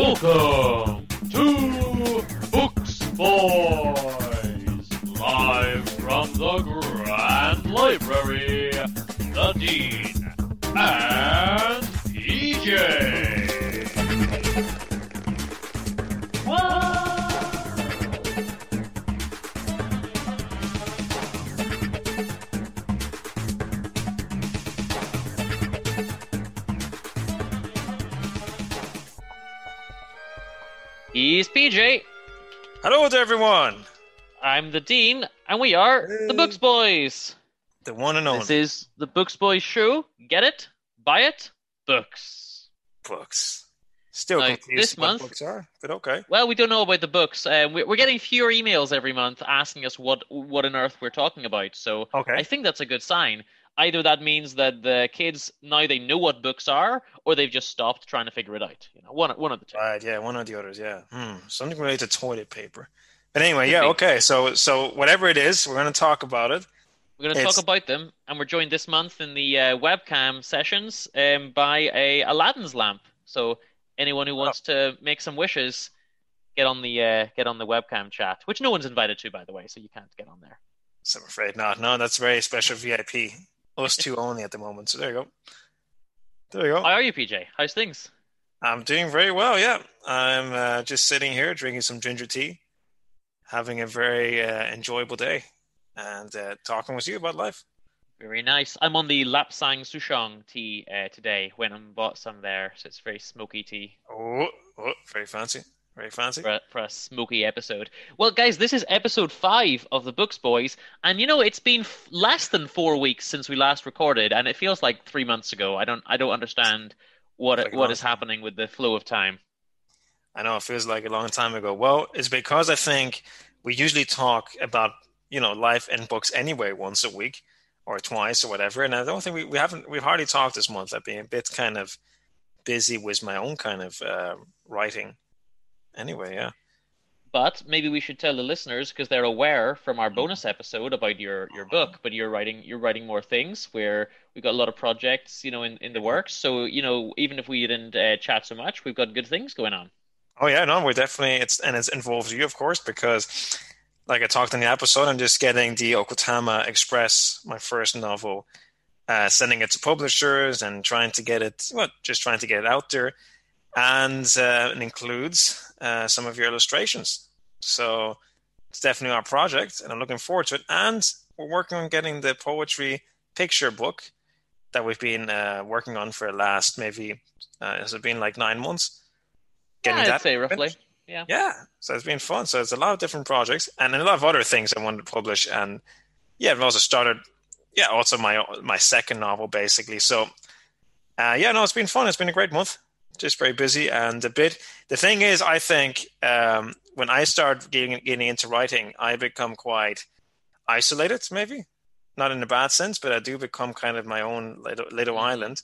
Welcome to Books Boys, live from the Grand Library, the Dean and PJ. He's PJ. Hello to everyone. I'm the Dean, and we are the Books Boys. The one and only This is the Books Boys show. Get it? Buy it? Books. books. Still Now, this month- books are, but okay. Well, we don't know about the books. Um, we- we're getting fewer emails every month asking us what what on earth we're talking about. So Okay. I think that's a good sign. Either that means that the kids now they know what books are, or they've just stopped trying to figure it out. You know, one one of the two. Right, yeah, one or the others, yeah. Hmm. Something related to toilet paper. But anyway, yeah, okay. So so whatever it is, we're gonna talk about it. We're going to It's- talk about them, and we're joined this month in the uh, webcam sessions um, by a Aladdin's lamp. So anyone who wants to make some wishes, get on the uh, get on the webcam chat, which no one's invited to, by the way, so you can't get on there. So I'm afraid not. No, that's very special VIP. Us two only at the moment. So there you go. There you go. How are you, PJ? How's things? I'm doing very well, yeah. I'm uh, just sitting here drinking some ginger tea, having a very uh, enjoyable day, and uh, talking with you about life. Very nice. I'm on the Lapsang Souchong tea uh, today. Went and bought some there, so it's very smoky tea. Oh, oh very fancy. Very fancy. for a, for a smoky episode. Well, guys, this is episode five of the Books Boys, and you know it's been f- less than four weeks since we last recorded, and it feels like three months ago. I don't, I don't understand what Like what is happening with the flow of time. I know it feels like a long time ago. Well, it's because I think we usually talk about, you know, life and books anyway once a week or twice or whatever. And I don't think we, we haven't, we've hardly talked this month. I've been a bit kind of busy with my own kind of uh, writing. Anyway, yeah. But maybe we should tell the listeners because they're aware from our bonus episode about your your book. But you're writing you're writing more things where we've got a lot of projects, you know, in, in the works. So you know, even if we didn't uh, chat so much, we've got good things going on. Oh yeah, no, we're definitely it's and it involves you, of course, because like I talked in the episode, I'm just getting the Okutama Express, my first novel, uh, sending it to publishers and trying to get it, well, just trying to get it out there, and uh, it includes uh, some of your illustrations. So it's definitely our project, and I'm looking forward to it. And we're working on getting the poetry picture book that we've been uh, working on for the last maybe uh, has it been like nine months? Yeah, I'd that say roughly. finished. Yeah. Yeah, so it's been fun. So it's a lot of different projects and a lot of other things I wanted to publish. And yeah, I've also started, yeah, also my my second novel basically. So uh, yeah, no, it's been fun. It's been a great month. Just very busy and a bit. The thing is, I think um, when I start getting getting into writing, I become quite isolated. Maybe not in a bad sense, but I do become kind of my own little, little island.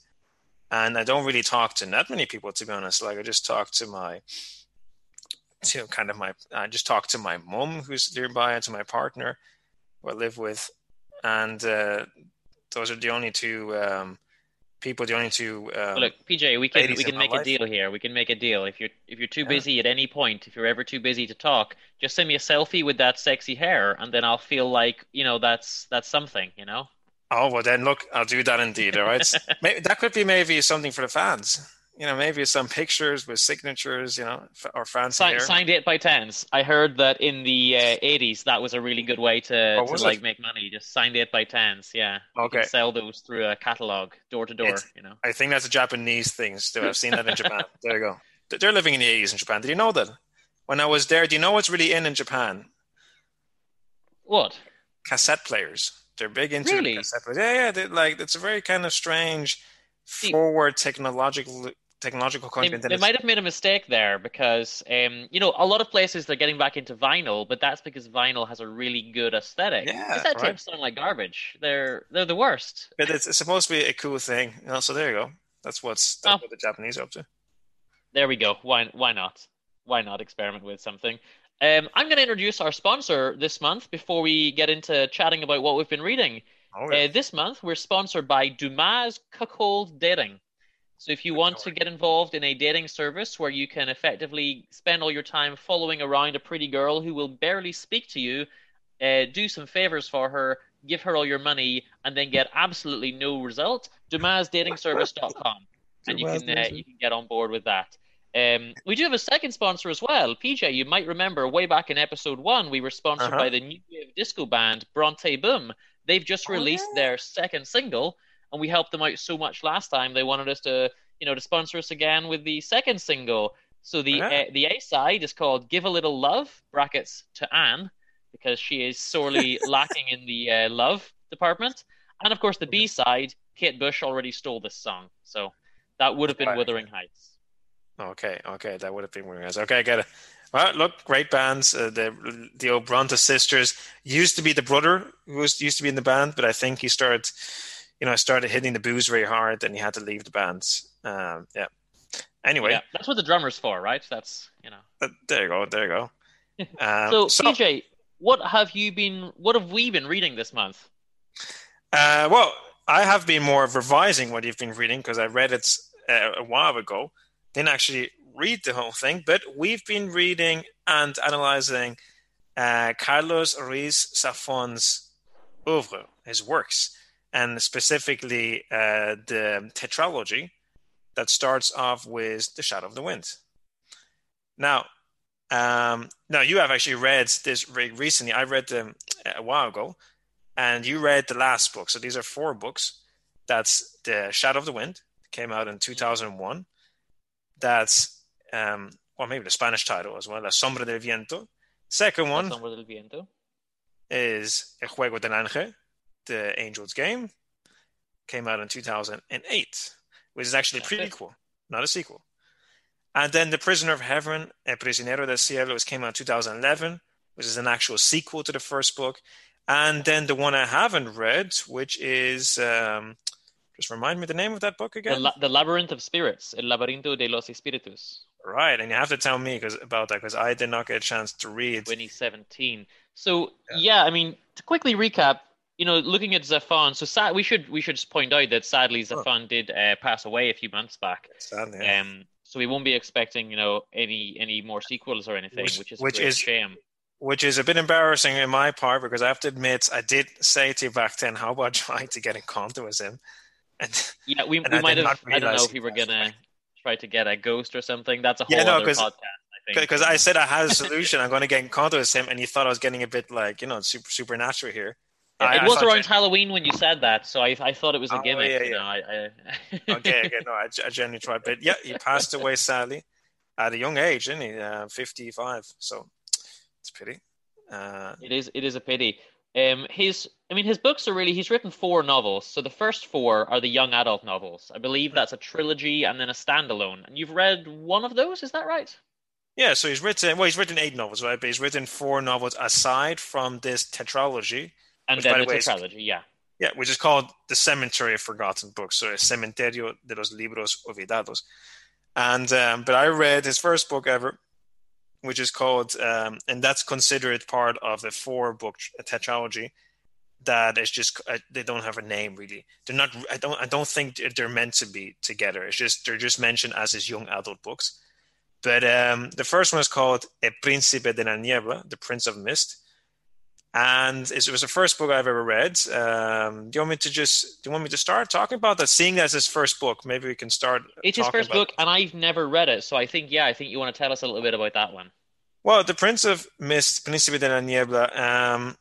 And I don't really talk to that many people, to be honest. Like I just talk to my to kind of my I just talk to my mum who's nearby and to my partner who I live with, and uh, those are the only two um, people. Only two. Um, look, PJ, we can we can make a life. deal here. We can make a deal. If you're if you're too Yeah. busy at any point, if you're ever too busy to talk, just send me a selfie with that sexy hair, and then I'll feel like you know that's that's something, you know. oh well, then look, I'll do that indeed. All right, maybe, that could be maybe something for the fans. You know, maybe some pictures with signatures. You know, f- or fancy Sign, signed eight by tens. I heard that in the uh, '80s that was a really good way to, Oh, to like make money. Just signed eight by tens. Yeah. Okay. sell those through a catalog, door to door. You know. I think that's a Japanese thing. Still, I've seen that in Japan. There you go. They're living in the 80s in Japan. Did you know that? When I was there, do you know what's really in in Japan? What? Cassette players. They're big into Really? cassette players. Yeah, yeah. Like it's a very kind of strange, forward technological technological content. that they might have made a mistake there because, um, you know, a lot of places they're getting back into vinyl, but that's because vinyl has a really good aesthetic. Yeah, right. tapes sound like garbage. They're they're the worst. But it's, it's supposed to be a cool thing. You know, so there you go. That's what's that's Oh. what the Japanese are up to. There we go. Why why not? Why not experiment with something? Um, I'm going to introduce our sponsor this month before we get into chatting about what we've been reading. Oh, yeah. Uh, this month, we're sponsored by Dumas Cuckold Dating. So, if you want to get involved in a dating service where you can effectively spend all your time following around a pretty girl who will barely speak to you, uh, do some favors for her, give her all your money, and then get absolutely no result, DumasDatingService.com, and you can uh, you can get on board with that. Um, we do have a second sponsor as well. PJ, you might remember way back in episode one, we were sponsored Uh-huh. by the new wave disco band Bronte Boom. They've just Oh, released yeah. their second single, and we helped them out so much last time. They wanted us to, you know, to sponsor us again with the second single. So the Yeah. uh, the A side is called "Give a Little Love" brackets to Anne because she is sorely lacking in the uh, love department, and of course the B side, Kate Bush already stole this song, so that would have been Right. Wuthering Heights. Okay, okay, that would have been Wuthering Heights. Okay, I get it. Well, look, great bands. Uh, the the old Bronte sisters used to be the brother who was used to be in the band, but I think he started, you know, I started hitting the booze very hard, and he had to leave the band. Um, yeah. Anyway, Yeah, that's what the drummer's for, right? That's you know. uh, there you go, there you go. Um, So, so, PJ, what have you been? What have we been reading this month? uh, well, I have been more of revising what you've been reading because I read it uh, a while ago. Didn't actually read the whole thing, but we've been reading and analyzing uh, Carlos Ruiz Zafon's oeuvre, his works, and specifically uh, the tetralogy that starts off with The Shadow of the Wind. Now, um, now you have actually read this very recently. I read them a while ago, and you read the last book. So these are four books. That's The Shadow of the Wind, came out in 2001. That's, um, well, maybe the Spanish title as well, La Sombra del Viento. Second one La Sombra del Viento. is El Juego del Ángel, The Angel's Game. Came out in 2008, which is actually a it. prequel, not a sequel. And then The Prisoner of Heaven, El Prisionero del Cielo, which came out in 2011, which is an actual sequel to the first book. And then the one I haven't read, which is, um, just remind me the name of that book The, again. la- the Labyrinth of Spirits, El Laberinto de los Espíritus, right, and you have to tell me 'cause- about that because I did not get a chance to read. 2017. So Yeah. yeah. I mean, to quickly recap, you know, looking at Zafon. So sad, we should we should just point out that sadly. Zafon did uh, pass away a few months back. Sadly, yeah. Um, so we won't be expecting you know any any more sequels or anything, Which- which, is which a is- shame. which is a bit embarrassing in my part because I have to admit I did say to you back then how about trying to get in contact with him, and Yeah, we, and we I might have. I don't know if we were gonna away. try to get a ghost or something. That's a whole Yeah, no, other podcast. I think. because I said I had a solution, I'm going to get in contact with him, and you thought I was getting a bit like you know super supernatural here. Yeah, I- it was around you- Halloween when you said that, so I, I thought it was a Oh, gimmick. yeah, you know, I, okay, okay, no, I, I genuinely tried, but yeah, he passed away sadly at a young age, didn't he? Uh, 55, so it's a pity. Uh, It is it is a pity. Um, his I mean his books are really he's written four novels. So the first four are the young adult novels. I believe that's a trilogy and then a standalone. And you've read one of those, is that right? yeah, so he's written well, he's written eight novels, right? But he's written four novels aside from this tetralogy. And Which, then by the the way, tetralogy, yeah. Yeah, which is called The Cemetery of Forgotten Books, so El Cementerio de los Libros Olvidados. And um, but I read his first book ever, which is called, um, and that's considered part of the four book tetralogy. That is just uh, they don't have a name really. They're not. I don't. I don't think they're meant to be together. It's just they're just mentioned as his young adult books. But um, the first one is called El Príncipe de la Niebla, the Prince of Mist and it was the first book I've ever read. Um, do you want me to just do you want me to start talking about that? Seeing as his first book, maybe we can start. It's his first book and I've never read it, so I think yeah, I think you want to tell us a little bit about that one. Well, the Prince of Mist, Príncipe de la Niebla, um,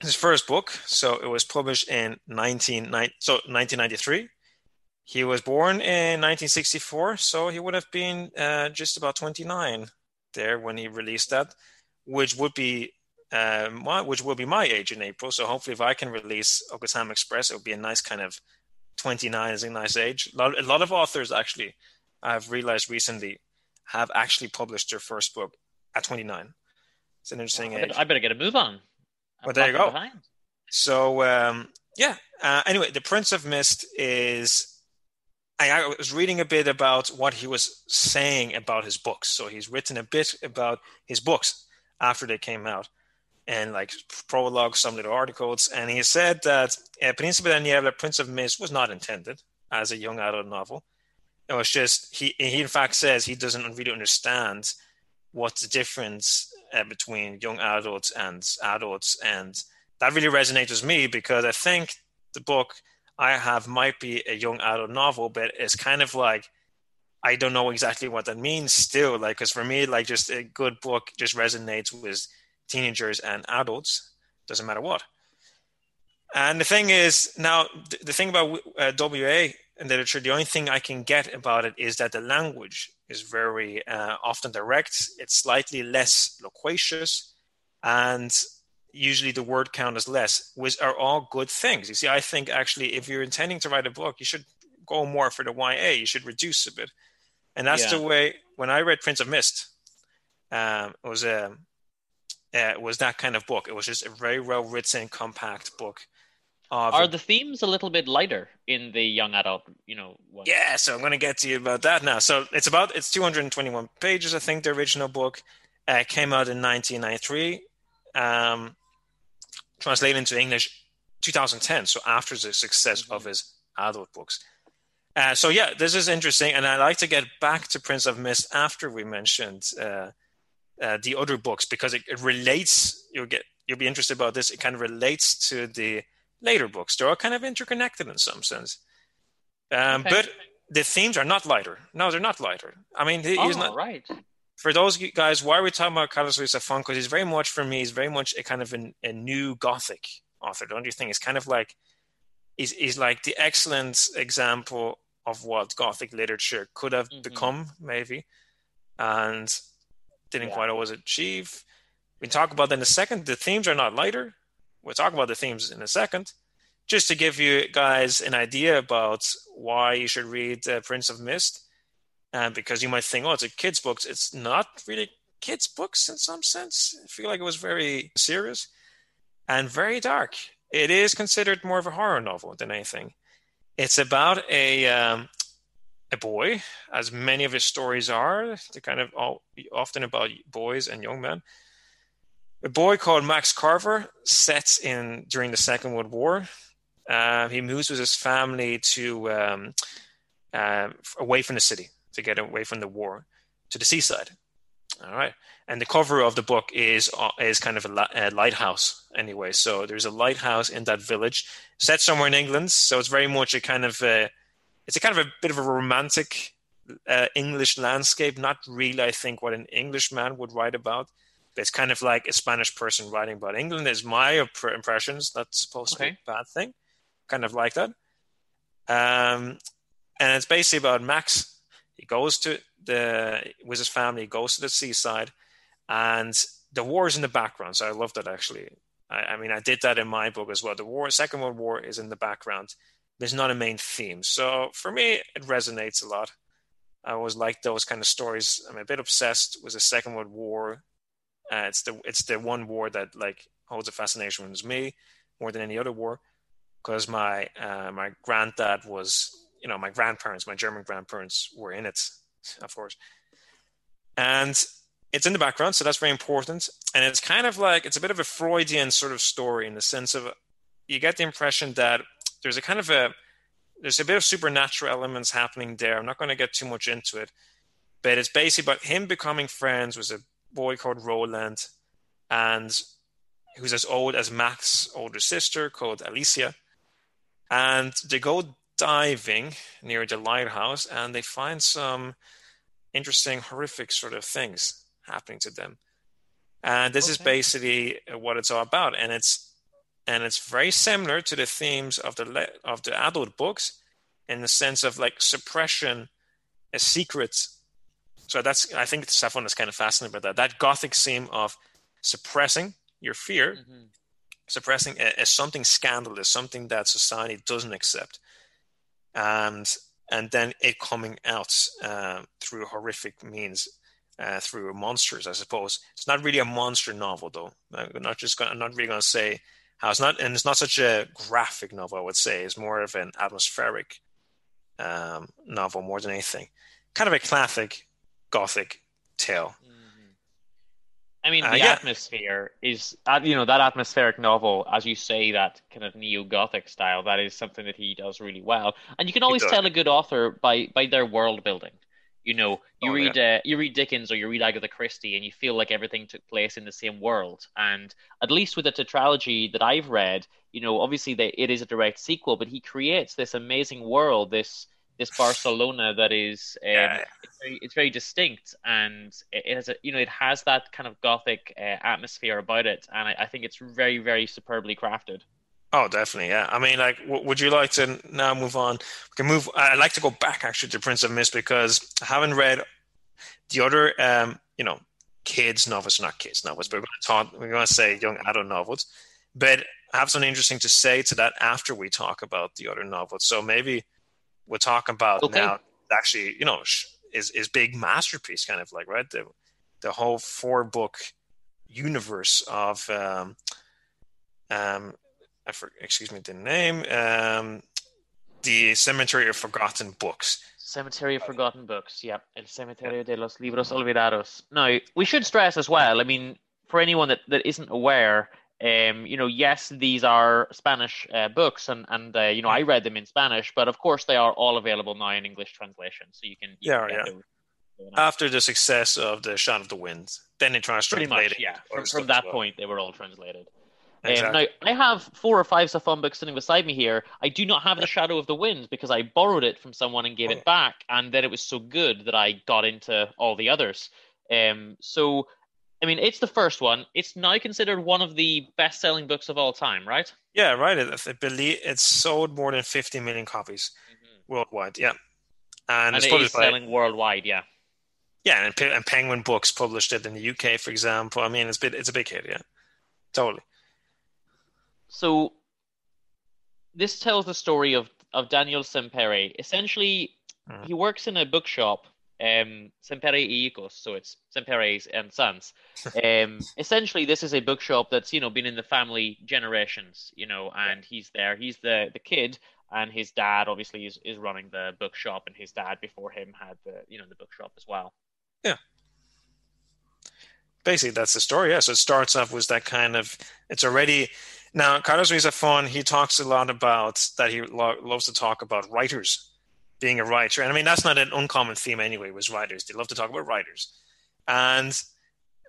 his first book. So it was published in 19, so 1993. He was born in 1964, so he would have been uh, just about 29 there when he released that, which would be um, which will be my age in April. So hopefully, if I can release Okutama Express, it will be a nice kind of 29 is a nice age. A lot, a lot of authors actually, I've realized recently, have actually published their first book at 29. It's an interesting well, I age. Better, I better get a move on. Well, there you go. Behind. So um, yeah. Uh, anyway, the Prince of Mist is. I, I was reading a bit about what he was saying about his books. So he's written a bit about his books after they came out and like prologue, some little articles. And he said that uh, Príncipe de Niebla, Prince of Mist, was not intended as a young adult novel. It was just, he, he in fact says he doesn't really understand what's the difference uh, between young adults and adults. And that really resonates with me because I think the book I have might be a young adult novel, but it's kind of like, I don't know exactly what that means still. Like, because for me, like, just a good book just resonates with teenagers and adults, doesn't matter what. And the thing is, now, the thing about uh, WA and literature, the only thing I can get about it is that the language is very uh, often direct, it's slightly less loquacious, and usually the word count is less, which are all good things. You see, I think actually, if you're intending to write a book, you should go more for the YA, you should reduce a bit. And that's yeah. the way, when I read Prince of Mist, um, it was a um, uh, was that kind of book. It was just a very well written, compact book. Are the themes a little bit lighter in the young adult, you know? One? Yeah, so I'm going to get to you about that now. So it's about it's 221 pages, I think. The original book uh, came out in 1993, um, translated into English 2010. So after the success mm-hmm. of his adult books. Uh, so yeah, this is interesting, and I'd like to get back to Prince of Mist after we mentioned uh, uh, the other books because it, it, relates. You'll get you'll be interested about this. It kind of relates to the later books. They're all kind of interconnected in some sense. Um, okay. But the themes are not lighter. No, they're not lighter. I mean, he's oh, not right. For those guys, why are we talking about Carlos Ruiz Zafón? Because he's very much for me. He's very much a kind of an, a new Gothic author. Don't you think? It's kind of like he's, he's like the excellent example of what Gothic literature could have mm-hmm. become, maybe. And didn't yeah. quite always achieve. We talk about that in a second. The themes are not lighter. We'll talk about the themes in a second. Just to give you guys an idea about why you should read uh, Prince of Mist, uh, because you might think, oh, it's a kid's book. It's not really kids' books in some sense. I feel like it was very serious and very dark. It is considered more of a horror novel than anything. It's about a um, a boy, as many of his stories are. They're kind of all, often about boys and young men. A boy called Max Carver sets in during the Second World War. Uh, he moves with his family to um, uh, away from the city to get away from the war to the seaside. All right, and the cover of the book is uh, is kind of a, a, lighthouse anyway. So there's a lighthouse in that village, set somewhere in England. So it's very much a kind of a, it's a kind of a bit of a romantic uh, English landscape. Not really, I think, what an Englishman would write about. But it's kind of like a Spanish person writing about England. Is my impressions. That's supposed okay. to be a bad thing. Kind of like that. Um, and it's basically about Max. He goes to the with his family. He goes to the seaside, and the war is in the background. So I love that actually. I, I mean, I did that in my book as well. The war, Second World War, is in the background there's not a main theme. So for me, it resonates a lot. I always like those kind of stories. I'm a bit obsessed with the Second World War. Uh, it's the it's the one war that like holds a fascination with me more than any other war, because my uh, my granddad was you know my grandparents, my German grandparents were in it, of course, and it's in the background, so that's very important. And it's kind of like it's a bit of a Freudian sort of story in the sense of you get the impression that there's a kind of a there's a bit of supernatural elements happening there. I'm not going to get too much into it, but it's basically about him becoming friends with a boy called Roland, and who's as old as Max's older sister called Alicia, and they go diving near the lighthouse, and they find some interesting, horrific sort of things happening to them. And this okay. is basically what it's all about, and it's and it's very similar to the themes of the of the adult books in the sense of like suppression a secret so that's i think Zafón is kind of fascinated by that that gothic theme of suppressing your fear, Mhm. suppressing a, a something scandalous, something that society doesn't accept, and and then it coming out uh, through horrific means, uh, through monsters. I suppose it's not really a monster novel, though. I'm not just going. I'm not really going to say how it's not, and it's not such a graphic novel. I would say it's more of an atmospheric um, novel more than anything. Kind of a classic gothic tale. I mean, Uh, the yeah. atmosphere is, uh, you know, that atmospheric novel, as you say, that kind of neo-Gothic style, that is something that he does really well. And you can always tell a good author by by their world building. You know, you Oh, read uh, you read Dickens or you read Agatha Christie, and you feel like everything took place in the same world. And at least with the tetralogy that I've read, you know, obviously they, it is a direct sequel, but he creates this amazing world, this this Barcelona that is um, Yeah. it's very, it's very distinct and it it has a you know it has that kind of gothic uh, atmosphere about it and I, I think it's very very superbly crafted Oh, definitely, yeah. I mean, like, w- would you like to now move on? We can move. I'd like to go back actually to Prince of Mist because I haven't read the other, um, you know, kids novels, not kids novels, but we're going to talk. We're going to say young adult novels. But I have something interesting to say to that after we talk about the other novels. So maybe we'll talk about Okay. now. Actually, you know, sh- is is big masterpiece kind of like right the the whole four book universe of um, um, I for, excuse me the name um, the Cemetery of Forgotten Books. Cemetery of Forgotten Books yeah El Cementerio de los Libros Olvidados now we should stress as well I mean for anyone that, that isn't aware um, you know, yes, these are Spanish uh, books, and and uh, you know, I read them in Spanish, but of course, they are all available now in English translation, so you can you Yeah, can yeah. those. After the success of the Shadow of the Wind, then they Pretty translated much, yeah. From, from that well. point, they were all translated. Um, now, I have four or five Zafón books sitting beside me here. I do not have The Shadow of the Wind because I borrowed it from someone and gave Oh. it back, and then it was so good that I got into all the others. Um, so, I mean, it's the first one. It's now considered one of the best-selling books of all time, right? Yeah, right. I believe it's sold more than 50 million copies worldwide. Yeah, and, And it's it is published by selling worldwide, yeah. yeah, and, and Penguin Books published it in the UK, for example. I mean, it's bit it's a big hit. Yeah, totally. So this tells the story of of Daniel Sempere. Essentially, Mhm. he works in a bookshop, um, Sempere y Hijos, so it's Sempere's and Sons. Um, essentially, this is a bookshop that's you know been in the family generations, you know, and he's there. He's the the kid, and his dad obviously is, is running the bookshop, and his dad before him had the you know the bookshop as well. Yeah basically, that's the story. Yeah, so it starts off with that kind of. It's already now. Carlos Ruiz Zafón, he talks a lot about that. He lo- loves to talk about writers being a writer, and I mean that's not an uncommon theme anyway. With writers, they love to talk about writers, and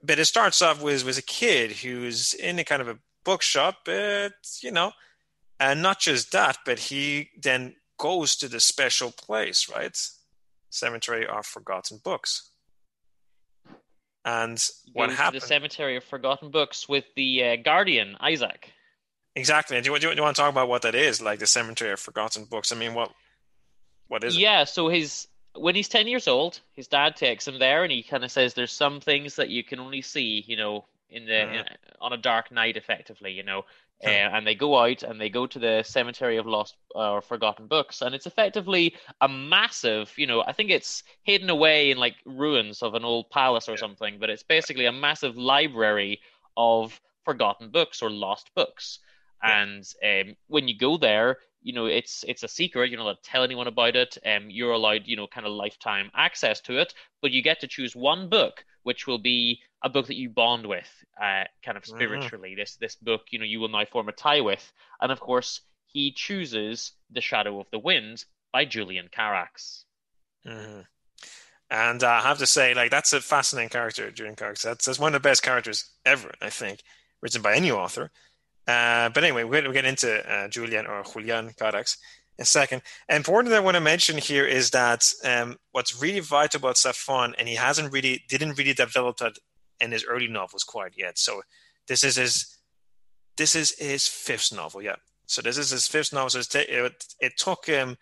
but it starts off with with a kid who's in a kind of a bookshop, but you know, and not just that, but he then goes to the special place, right? Cemetery of Forgotten Books. And what happened? The Cemetery of Forgotten Books with the uh, Guardian Isaac. Exactly. Do you, do, you, do you want to talk about what that is, like the Cemetery of Forgotten Books? I mean, what what is it? Yeah, so his when he's 10 years old, his dad takes him there and he kind of says there's some things that you can only see, you know, in the Mhm. in, on a dark night effectively, you know. Uh, and they go out and they go to the cemetery of lost uh, or forgotten books and it's effectively a massive you know i think it's hidden away in like ruins of an old palace or something but it's basically a massive library of forgotten books or lost books Yeah. And um, when you go there you know it's it's a secret you're not allowed to tell anyone about it um, you're allowed you know kind of lifetime access to it but you get to choose one book which will be a book that you bond with uh, kind of Mhm. spiritually this this book you know you will now form a tie with and of course he chooses the shadow of the wind by julian carax hmm And uh, I have to say, like, that's a fascinating character, Julian Carax. That's, that's one of the best characters ever, I think, written by any author. Uh, but anyway, we're get into uh, Julian or Julian Carax in a second. Important that I want to mention here is that um, what's really vital about Zafón, and he hasn't really, didn't really develop that in his early novels quite yet. So this is his, this is his fifth novel, yeah. So this is his fifth novel. So it, it took him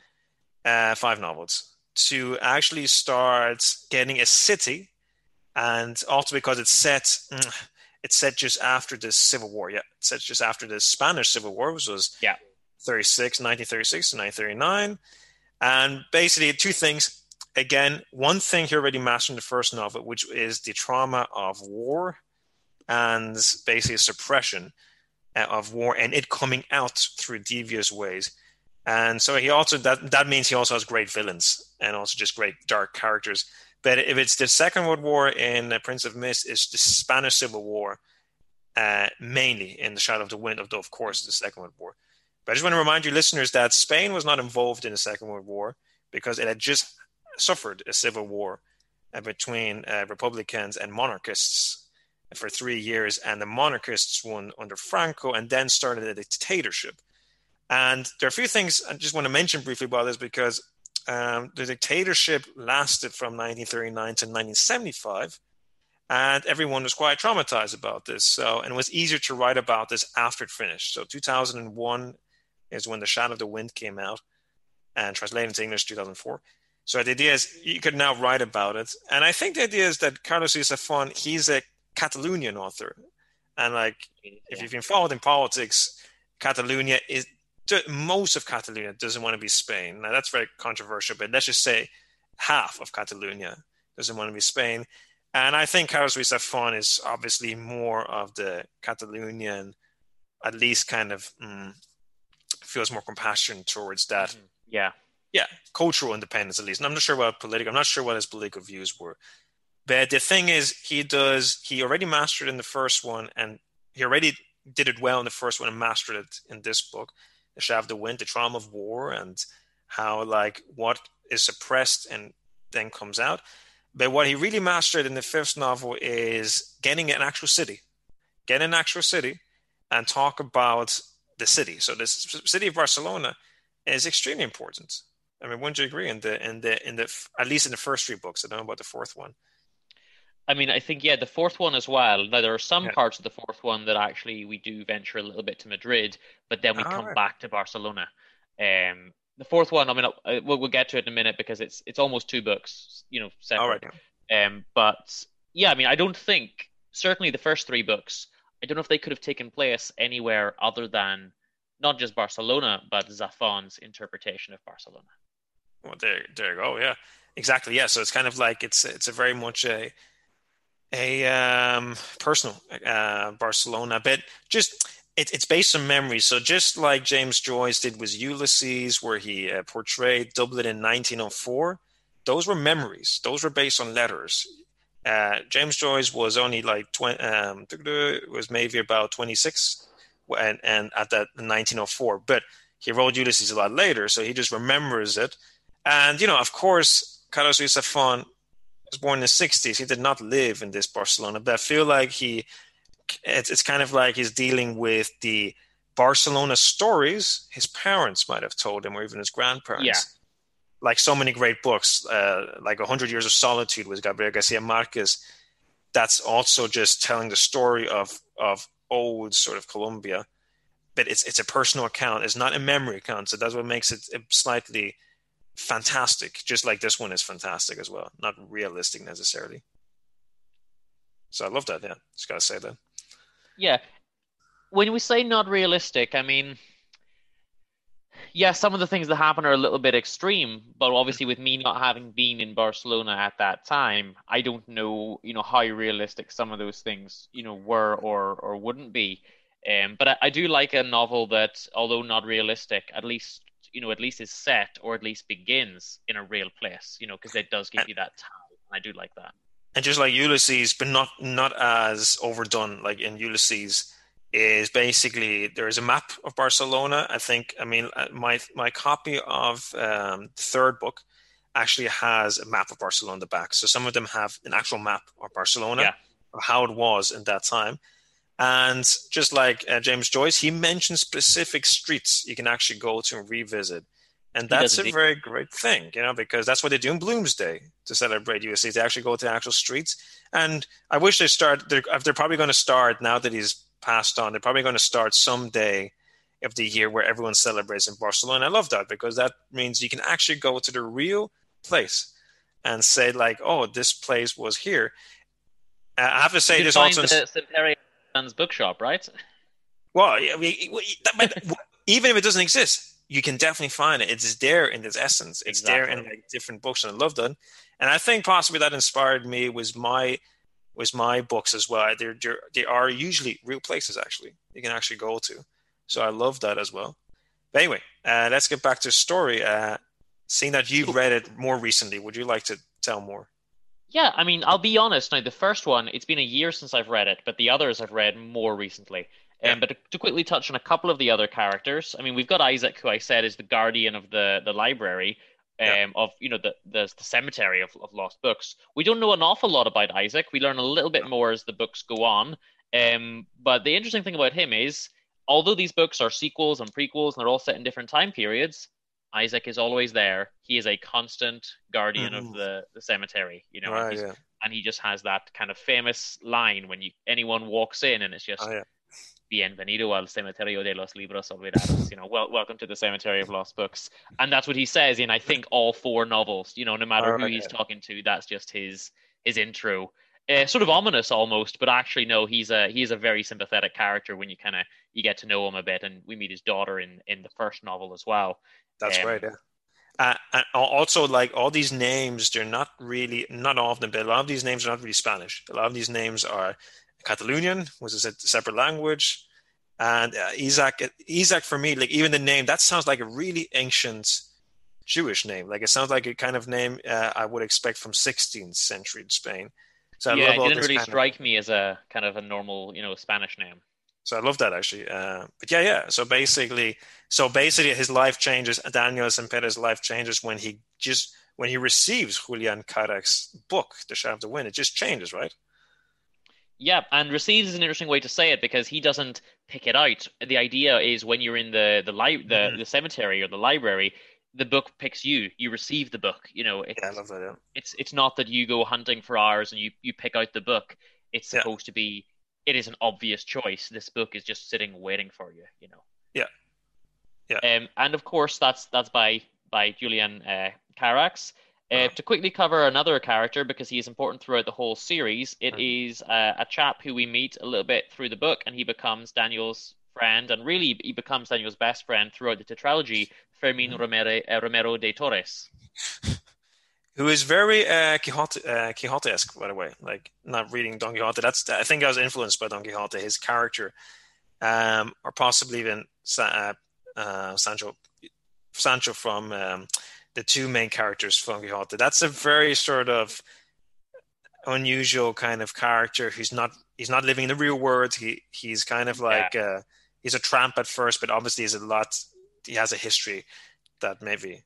uh, five novels to actually start getting a city, and also because it's set, mm, it's set just after the Civil War. Yeah, it's set just after the Spanish Civil War, which was yeah 36, 1936 to 1939. And basically, two things. Again, one thing he already mastered in the first novel, which is the trauma of war and basically suppression uh, of war and it coming out through devious ways. And so he also that that means he also has great villains and also just great dark characters. But if it's the Second World War in uh, Prince of Mist, it's the Spanish Civil War, uh, mainly in the Shadow of the Wind, although of course the Second World War. But I just want to remind you, listeners, that Spain was not involved in the Second World War because it had just suffered a civil war uh, between uh, Republicans and monarchists for three years, and the monarchists won under Franco and then started a dictatorship. And there are a few things I just want to mention briefly about this because um, the dictatorship lasted from 1939 to 1975, and everyone was quite traumatized about this. So, and it was easier to write about this after it finished. So, 2001 is when The Shadow of the Wind came out, and translated into English 2004. So the idea is you could now write about it, and I think the idea is that Carlos Ruiz Zafón he's a Catalonian author, and like yeah. if you've been followed in politics, Catalonia is most of Catalonia doesn't want to be Spain. Now that's very controversial, but let's just say half of Catalonia doesn't want to be Spain. And I think Carlos Ruiz Zafón is obviously more of the Catalonian, at least kind of mm, feels more compassion towards that. Mm-hmm. Yeah. Yeah, cultural independence at least. And I'm not sure what political. I'm not sure what his political views were. But the thing is, he does. He already mastered in the first one, and he already did it well in the first one and mastered it in this book the Shadow of the Wind, the trauma of war, and how like what is suppressed and then comes out. But what he really mastered in the fifth novel is getting an actual city, get an actual city, and talk about the city. So the city of Barcelona is extremely important. I mean, wouldn't you agree? In the in the in the at least in the first three books, I don't know about the fourth one. I mean, I think yeah, the fourth one as well. Now there are some yeah. parts of the fourth one that actually we do venture a little bit to Madrid, but then we come right. back to Barcelona. Um, the fourth one, I mean, uh, we'll, we'll get to it in a minute because it's it's almost two books, you know, separate. Um, but yeah, I mean, I don't think certainly the first three books. I don't know if they could have taken place anywhere other than not just Barcelona, but Zafon's interpretation of Barcelona. Well, there, there you go. Yeah, exactly. Yeah, so it's kind of like it's it's a very much a a um, personal uh, Barcelona, but just it, it's based on memories. So just like James Joyce did with Ulysses, where he uh, portrayed Dublin in 1904, those were memories. Those were based on letters. Uh, James Joyce was only like 20, um, was maybe about 26, and, and at that 1904, but he wrote Ulysses a lot later, so he just remembers it. And you know, of course, Carlos Ruiz Zafón was born in the 60s. He did not live in this Barcelona, but I feel like he, it's, it's kind of like he's dealing with the Barcelona stories his parents might have told him, or even his grandparents. Yeah. Like so many great books, uh, like A Hundred Years of Solitude with Gabriel Garcia Marquez. That's also just telling the story of of old sort of Colombia, but it's it's a personal account. It's not a memory account, so that's what makes it slightly fantastic, just like this one is fantastic as well. Not realistic necessarily. So I love that. Yeah, just gotta say that. Yeah, when we say not realistic, I mean, yeah, some of the things that happen are a little bit extreme. But obviously, with me not having been in Barcelona at that time, I don't know, you know, how realistic some of those things, you know, were or or wouldn't be. Um, but I, I do like a novel that, although not realistic, at least you know at least is set or at least begins in a real place you know because it does give and, you that time i do like that. And just like ulysses but not not as overdone like in ulysses is basically there is a map of barcelona. I think i mean uh, my my copy of um, the third book actually has a map of barcelona on the back. So some of them have an actual map of barcelona yeah. of how it was in that time and just like uh, James Joyce, he mentions specific streets you can actually go to and revisit. And that's a very great thing, you know, because that's what they do in Bloomsday to celebrate Ulysses. They actually go to actual streets. And I wish they start, they're, they're probably going to start now that he's passed on, they're probably going to start someday of the year where everyone celebrates in Barcelona. I love that because that means you can actually go to the real place and say, like, oh, this place was here. Uh, I have to say, this also. The Dan's bookshop, right? Well, I mean, even if it doesn't exist, you can definitely find it. It's there in its essence. It's Exactly. there in like different books, and I love that. And I think possibly that inspired me was my was my books as well. They're, they're they are usually real places actually you can actually go to. So I love that as well. But anyway, uh, let's get back to the story. Uh, seeing that you've read it more recently, would you like to tell more? Yeah, I mean, I'll be honest. Now, the first one, it's been a year since I've read it, but the others I've read more recently. Um, but to, to quickly touch on a couple of the other characters, I mean, we've got Isaac, who I said is the guardian of the the library, um, Yeah. of you know the, the the cemetery of, of lost books. We don't know an awful lot about Isaac. We learn a little bit more as the books go on. Um, but the interesting thing about him is, although these books are sequels and prequels and they're all set in different time periods, Isaac is always there. He is a constant guardian of Mhm. the, the cemetery, you know, and, right, he's- yeah. and he just has that kind of famous line when you anyone walks in and it's just Oh, yeah. Bienvenido al cementerio de los libros olvidados. You know, well, welcome to the cemetery of lost books, and that's what he says in I think all four novels. You know, no matter who he's yeah. talking to, that's just his his intro. Uh, sort of ominous almost, but actually no, he's a he's a very sympathetic character when you kind of you get to know him a bit, and we meet his daughter in in the first novel as well. That's Um, right. Yeah. Uh, and also, like all these names, they're not really, not all of them, but a lot of these names are not really Spanish. A lot of these names are Catalonian, which is a separate language. And uh, Isaac, Isaac for me, like even the name, that sounds like a really ancient Jewish name. Like it sounds like a kind of name uh, I would expect from 16th century Spain. So I yeah, love it didn't really kind of- strike me as a kind of a normal, you know, Spanish name. So I love that actually. Uh, but yeah, yeah. So basically, so basically, his life changes. Daniel Sempere's life changes when he just when he receives Julian Carax's book, The Shadow of the Wind. It just changes, right? Yeah, and receives is an interesting way to say it because he doesn't pick it out. The idea is when you're in the the li- the, Mhm. the cemetery or the library, the book picks you. You receive the book. You know, it's Yeah, I love that. Yeah. it's it's not that you go hunting for hours and you you pick out the book. It's Yeah. supposed to be. It is an obvious choice. This book is just sitting waiting for you. You know. Yeah. Yeah. Um, and of course, that's that's by by Julian uh, Carax. Uh, Uh-huh. to quickly cover another character because he is important throughout the whole series, it Mhm. is uh, a chap who we meet a little bit through the book, and he becomes Daniel's friend, and really he becomes Daniel's best friend throughout the tetralogy, Fermin Mhm. Romero, uh, Romero de Torres. Who is very uh, Quixote, uh, Quixote-esque, by the way. Like not reading Don Quixote. That's I think I was influenced by Don Quixote. His character, um, or possibly even Sa- uh, uh, Sancho, Sancho from um, the two main characters from Quixote. That's a very sort of unusual kind of character who's not he's not living in the real world. He he's kind of like uh, he's a tramp at first, but obviously he's a lot. He has a history that maybe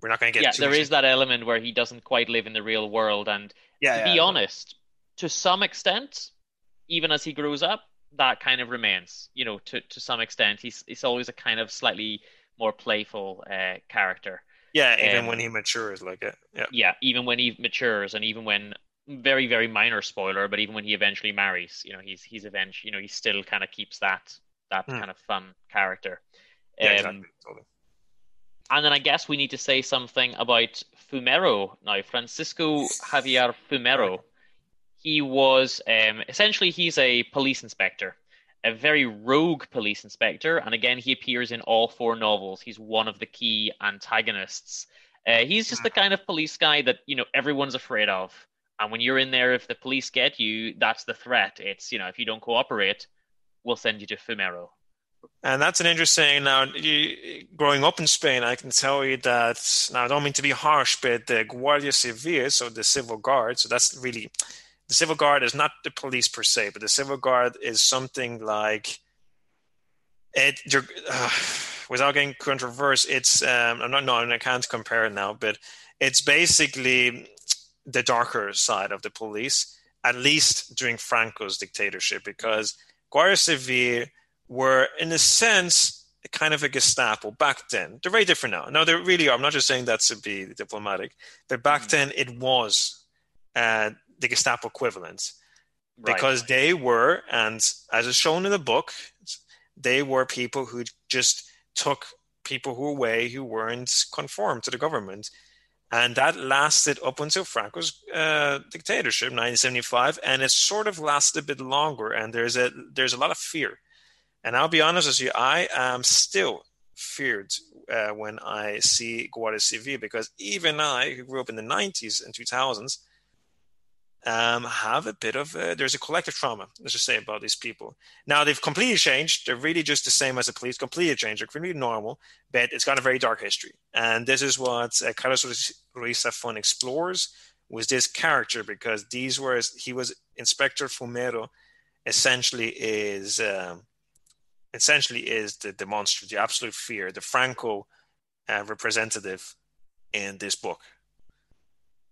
we're not going to get. Yeah, there is that element where he doesn't quite live in the real world, and Yeah, to be yeah. honest, to some extent, even as he grows up, that kind of remains. You know, to to some extent, he's he's always a kind of slightly more playful uh, character. Yeah, even Um, when he matures, like it. Yeah, Yeah, even when he matures, and even when very very minor spoiler, but even when he eventually marries, you know, he's he's eventually, you know, he still kind of keeps that that Hmm. kind of fun character. yeah, Um, exactly. Totally. And then I guess we need to say something about Fumero now. Francisco Javier Fumero. He was um, essentially he's a police inspector, a very rogue police inspector, and again he appears in all four novels. He's one of the key antagonists. Uh, he's just the kind of police guy that you know everyone's afraid of. And when you're in there, if the police get you, that's the threat. It's you know if you don't cooperate, we'll send you to Fumero. And that's an interesting. Now, you, growing up in Spain, I can tell you that. Now, I don't mean to be harsh, but the Guardia Civil, so the civil guard, so that's really the civil guard is not the police per se, but the civil guard is something like it. Uh, without getting controversial, it's. Um, I'm not. No, I can't compare it now, but it's basically the darker side of the police, at least during Franco's dictatorship, because Guardia Civil were, in a sense, kind of a Gestapo back then. They're very different now. No, they really are. I'm not just saying that to be diplomatic, but back Mhm. then it was uh, the Gestapo equivalent Right. because they were, and as is shown in the book, they were people who just took people who were away who weren't conformed to the government. And that lasted up until Franco's uh, dictatorship, 1975, and it sort of lasted a bit longer. And there's a there's a lot of fear, and I'll be honest with you, I am still feared uh, when I see Guardia Civil because even I, who grew up in the 90s and 2000s, um, have a bit of a, there's a collective trauma. Let's just say about these people. Now they've completely changed. They're really just the same as the police. Completely changed. They're completely normal, but it's got a very dark history. And this is what uh, Carlos Ruiz Zafón explores with this character because these were he was Inspector Fumero. Essentially, is um, essentially is the, the monster, the absolute fear, the Franco uh, representative in this book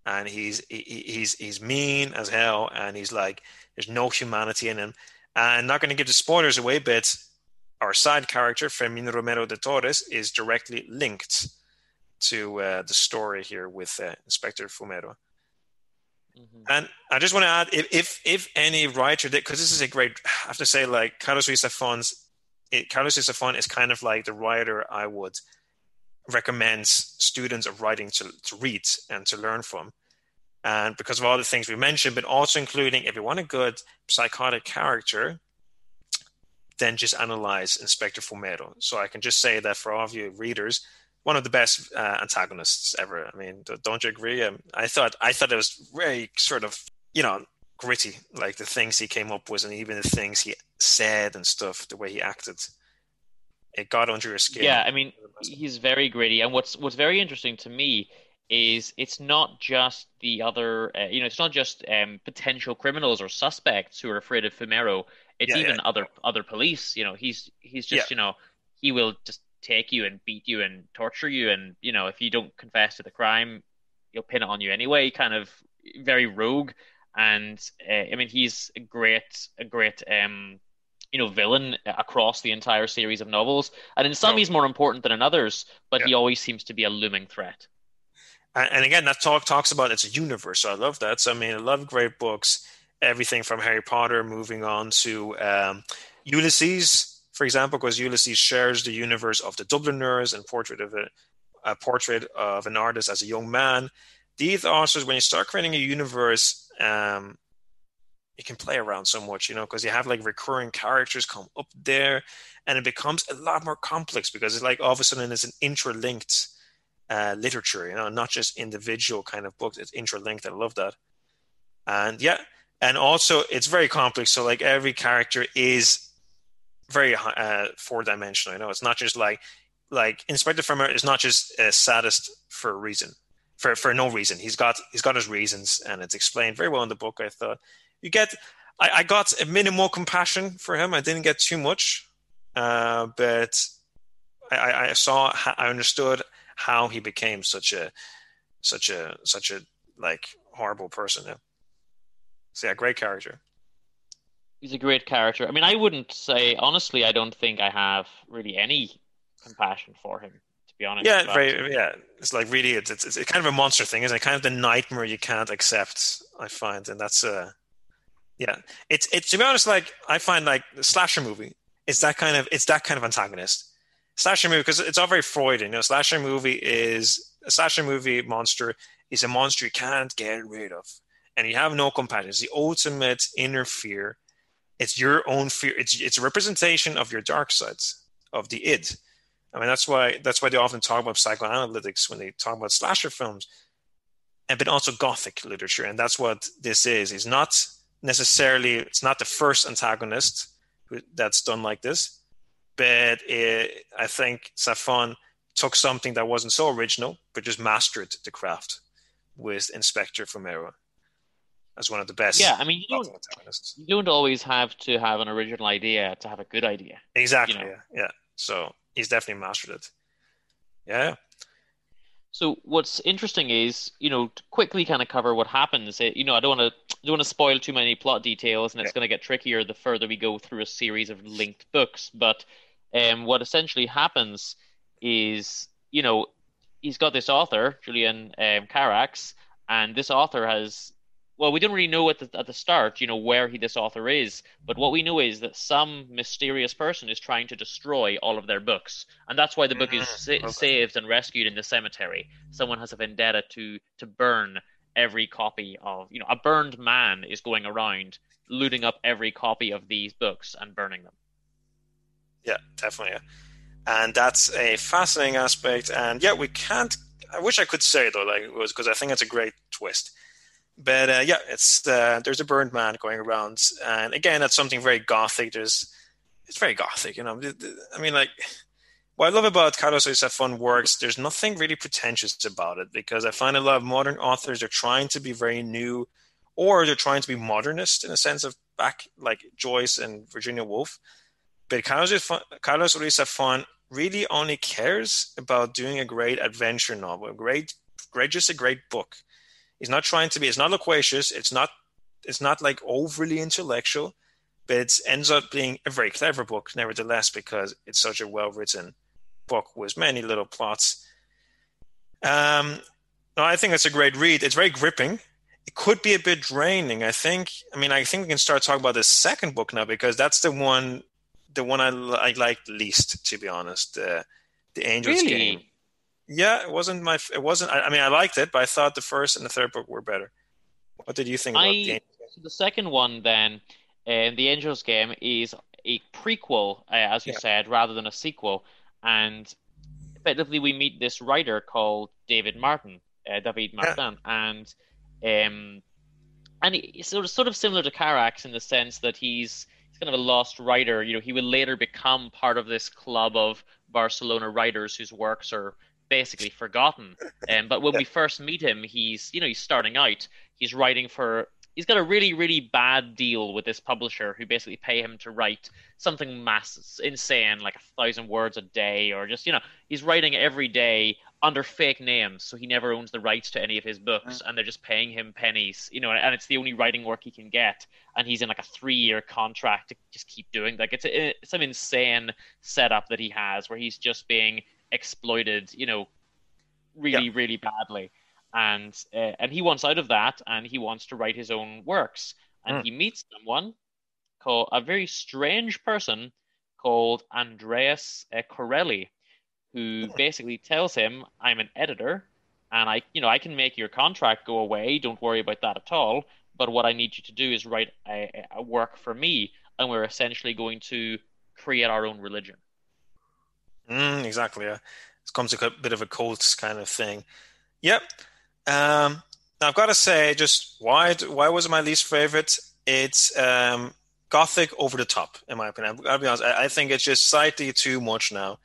and he's he, he's he's mean as hell, and he's like there's no humanity in him. And not going to give the spoilers away, but our side character Fermin Romero de Torres is directly linked to uh, the story here with uh, Inspector Fumero. Mm-hmm. And I just want to add, if if, if any writer did, because this is a great, I have to say, like Carlos Ruiz Zafón's, Carlos Ruiz Zafón is kind of like the writer I would recommends students of writing to, to read and to learn from. And because of all the things we mentioned, but also including if you want a good psychotic character, then just analyze Inspector Fumero. So I can just say that for all of you readers, one of the best uh, antagonists ever. I mean, don't you agree? Um, I thought I thought it was very sort of you know gritty, like the things he came up with, and even the things he said and stuff, the way he acted it got under your skin. Yeah, I mean, he's very gritty, and what's what's very interesting to me is it's not just the other, uh, you know, it's not just um, potential criminals or suspects who are afraid of Fumero. It's yeah, even yeah. other other police. You know, he's he's just yeah. you know he will just take you and beat you and torture you, and you know if you don't confess to the crime, he'll pin it on you anyway. Kind of very rogue, and uh, I mean he's a great a great um you know villain across the entire series of novels, and in some no. he's more important than in others, but yeah. he always seems to be a looming threat. And, and again, that talk talks about it's a universe. So I love that. So I mean, I love great books. Everything from Harry Potter, moving on to um, Ulysses, for example, because Ulysses shares the universe of the Dubliners and portrait of a, a portrait of an artist as a young man. These authors, when you start creating a universe, um, you can play around so much, you know, because you have like recurring characters come up there, and it becomes a lot more complex because it's like all of a sudden it's an interlinked uh, literature, you know, not just individual kind of books. It's interlinked. I love that, and yeah, and also it's very complex. So like every character is very uh, four dimensional. You know, it's not just like like Inspector Fumero is not just a sadist for a reason, for for no reason. He's got he's got his reasons, and it's explained very well in the book. I thought you get I, I got a minimal compassion for him. I didn't get too much, uh, but I, I saw I understood how he became such a such a such a like horrible person. Yeah. So yeah, great character. He's a great character. I mean, I wouldn't say honestly. I don't think I have really any compassion for him. To be honest. Yeah, very, yeah. It's like really, it's, it's it's kind of a monster thing, isn't it? Kind of the nightmare you can't accept. I find, and that's uh yeah, it's it's to be honest, like I find like slasher movie, it's that kind of it's that kind of antagonist. Slasher movie because it's all very Freudian. You know, slasher movie is a slasher movie monster is a monster you can't get rid of, and you have no compassion. It's the ultimate inner fear. It's your own fear. It's it's a representation of your dark sides of the id. I mean, that's why that's why they often talk about psychoanalytics when they talk about slasher films, and but also gothic literature, and that's what this is. It's not necessarily it's not the first antagonist that's done like this, but it, I think Zafón took something that wasn't so original, but just mastered the craft with Inspector Fumero as one of the best. Yeah, I mean, you don't, you don't always have to have an original idea to have a good idea. Exactly. You know? yeah, yeah. So he's definitely mastered it. Yeah. So what's interesting is, you know, to quickly kind of cover what happens. It, you know, I don't want to don't want to spoil too many plot details, and it's going to get trickier the further we go through a series of linked books. But um, what essentially happens is, you know, he's got this author, Julian um, Carax, and this author has well, we didn't really know at the at the start, you know, where he this author is, but what we know is that some mysterious person is trying to destroy all of their books, and that's why the book is Mm, sa- okay. saved and rescued in the cemetery. Someone has a vendetta to to burn every copy of, you know, a burned man is going around looting up every copy of these books and burning them. Yeah, definitely. And that's a fascinating aspect. And yeah, we can't. I wish I could say though, like it was because I think it's a great twist. But uh, yeah, it's uh, there's a burned man going around, and again, that's something very gothic. There's it's very gothic, you know. I mean, like what I love about Carlos Fun works. There's nothing really pretentious about it because I find a lot of modern authors are trying to be very new, or they're trying to be modernist in a sense of back like Joyce and Virginia Woolf. But Carlos, Zafón really only cares about doing a great adventure novel, a great, great, just a great book. He's not trying to be. It's not loquacious. It's not. It's not like overly intellectual, but it ends up being a very clever book, nevertheless, because it's such a well written book with many little plots. Um, no, I think it's a great read. It's very gripping. It could be a bit draining. I think. I mean, I think we can start talking about the second book now because that's the one, the one I, I liked least, to be honest. Uh, the Angels Really? Game. Yeah, it wasn't my. It wasn't. I, I mean, I liked it, but I thought the first and the third book were better. What did you think about I- the Angels Game? So the second one, then, um, the Angels Game, is a prequel, uh, as you Yeah. said, rather than a sequel. And effectively, we meet this writer called David Martin, uh, David Martin, and um, and he's sort of sort of similar to Carax in the sense that he's he's kind of a lost writer. You know, he will later become part of this club of Barcelona writers whose works are basically forgotten. Um, but when we first meet him, he's you know he's starting out. He's writing for. He's got a really really bad deal with this publisher who basically pay him to write something mass insane like a thousand words a day or just you know he's writing every day under fake names so he never owns the rights to any of his books and they're just paying him pennies you know and it's the only writing work he can get and he's in like a three year contract to just keep doing like it's, a, it's some insane setup that he has where he's just being exploited you know really really badly. And uh, and he wants out of that and he wants to write his own works. And Hmm. he meets someone called a very strange person called Andreas uh, Corelli who basically tells him I'm an editor and I you know I can make your contract go away. Don't worry about that at all. But what I need you to do is write a, a work for me and we're essentially going to create our own religion Mm, exactly. Yeah, it comes a bit of a cult kind of thing. Yep. Um, now I've got to say, just why why was it my least favorite? It's um, gothic over the top, in my opinion. I'll be honest. I, I think it's just slightly too much now.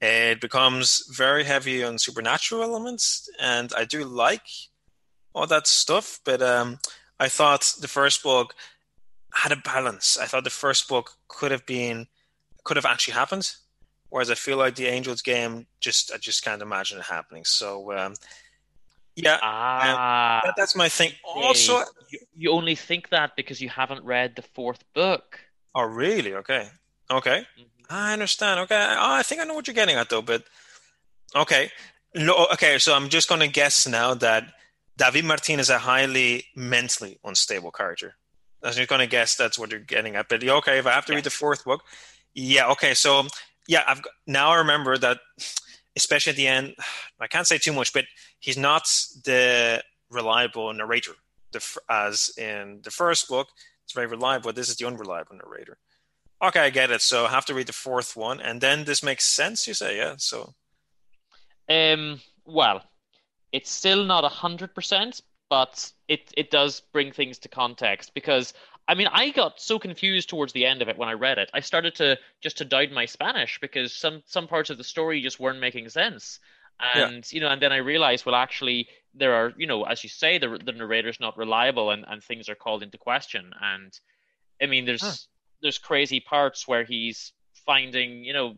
It becomes very heavy on supernatural elements, and I do like all that stuff. But um, I thought the first book had a balance. I thought the first book could have been could have actually happened. Whereas I feel like the Angels game, just I just can't imagine it happening. So um, yeah, ah that, that's my thing. Also, you, you only think that because you haven't read the fourth book oh really? Okay, okay, Mhm. I understand. Okay, oh, I think I know what you're getting at though. But okay, no, okay. So I'm just going to guess now that David Martin is a highly mentally unstable character. I'm just going to guess that's what you're getting at. But okay, if I have to Yeah. read the fourth book, yeah, okay. So yeah, I've got, now I remember that, especially at the end. I can't say too much, but he's not the reliable narrator. The as in the first book, it's very reliable. But this is the unreliable narrator. Okay, I get it. So I have to read the fourth one, and then this makes sense. You say, yeah. So Um, well, it's still not a hundred percent, but it it does bring things to context because I mean I got so confused towards the end of it when I read it. I started to just to doubt my Spanish because some some parts of the story just weren't making sense. And you know, and then I realized, well, actually, there are, you know, as you say, the the narrator's not reliable, and and things are called into question. And I mean, there's Huh. there's crazy parts where he's finding, you know,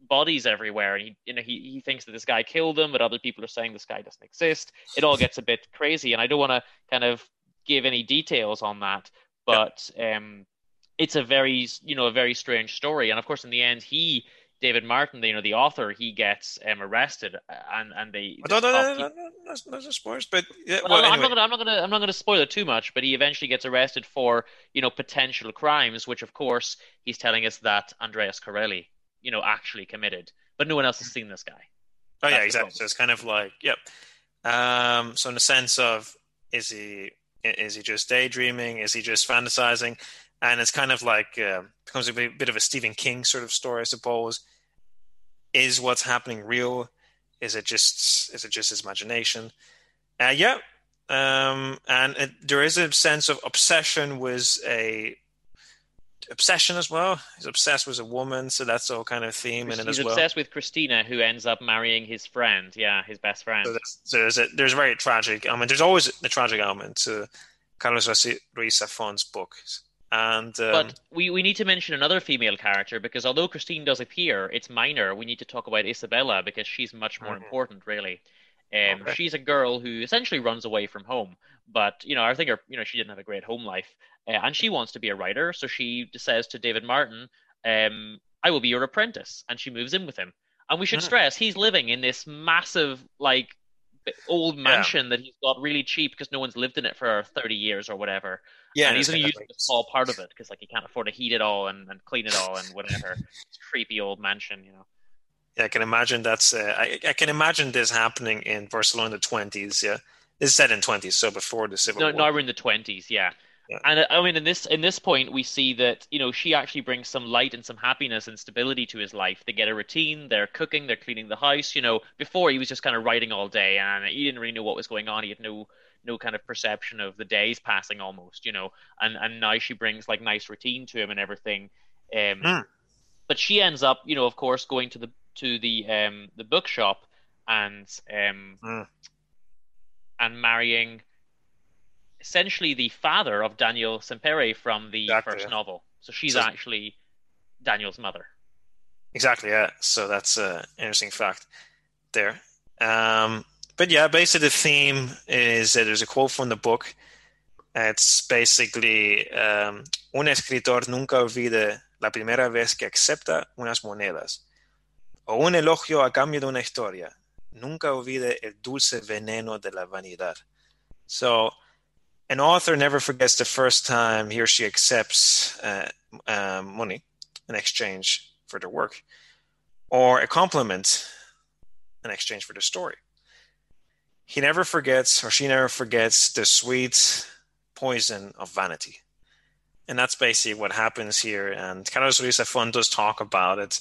bodies everywhere, and he, you know, he he thinks that this guy killed them, but other people are saying this guy doesn't exist. It all gets a bit crazy, and I don't want to kind of give any details on that, but um, it's a very, you know, a very strange story. And of course, in the end, he David Martin, you know, the author, he gets um, arrested, and and they. No, no, no, no, no, no, no, spoilers. But yeah, Well, well, I'm, anyway. not gonna, I'm not gonna, I'm not gonna spoil it too much, but he eventually gets arrested for, you know, potential crimes, which of course he's telling us that Andreas Corelli, you know, actually committed, but no one else has seen this guy. Oh yeah, That's the exactly. So it's kind of like, yep. Um, so in the sense of, is he is he just daydreaming? Is he just fantasizing? And it's kind of like uh, becomes a bit, of a Stephen King sort of story, I suppose. Is what's happening real? Is it just is it just his imagination? Uh, yeah, um, and it, there is a sense of obsession with a obsession as well. He's obsessed with a woman, so that's all kind of theme in it as well. He's obsessed with Christina, who ends up marrying his friend. Yeah, his best friend. So there's, so there's a there's a very tragic. I mean, there's always a tragic element to Carlos Ruiz Zafón's books, and um, But we, we need to mention another female character because although Christine does appear, it's minor. We need to talk about Isabella because she's much more Mhm. important, really. Um, Okay. She's a girl who essentially runs away from home, but you know I think her, you know she didn't have a great home life, uh, and she wants to be a writer. So she says to David Martin, um, "I will be your apprentice," and she moves in with him. And we should Mhm. stress he's living in this massive like old mansion that he's got really cheap because no one's lived in it for 30 years or whatever yeah, and it's he's only using a small part of it because like he can't afford to heat it all and, and clean it all and whatever. It's a creepy old mansion, you know. yeah, I can imagine that's. Uh, I, I can imagine this happening in Barcelona in the twenties. Yeah, this is set in twenties, so before the Civil No, War. now we're in the twenties, yeah. Yeah. And uh, I mean, in this in this point, we see that you know she actually brings some light and some happiness and stability to his life. They get a routine. They're cooking. They're cleaning the house. You know, before he was just kind of writing all day, and he didn't really know what was going on. He had no no kind of perception of the days passing almost. You know, and and now she brings like nice routine to him and everything. Um, Mm. But she ends up, you know, of course, going to the to the um the bookshop and um Mm. and marrying essentially the father of Daniel Sempere from the Exactly, first yeah. novel. So she's So- actually Daniel's mother. Exactly, yeah. So that's an interesting fact there. Um, but yeah, basically the theme is that there's a quote from the book. It's basically um, un escritor nunca olvida la primera vez que acepta unas monedas o un elogio a cambio de una historia. Nunca olvide el dulce veneno de la vanidad. So, an author never forgets the first time he or she accepts uh, uh, money in exchange for their work, or a compliment in exchange for their story. He never forgets, or she never forgets, the sweet poison of vanity. And that's basically what happens here. And Carlos Ruiz Zafón does talk about it,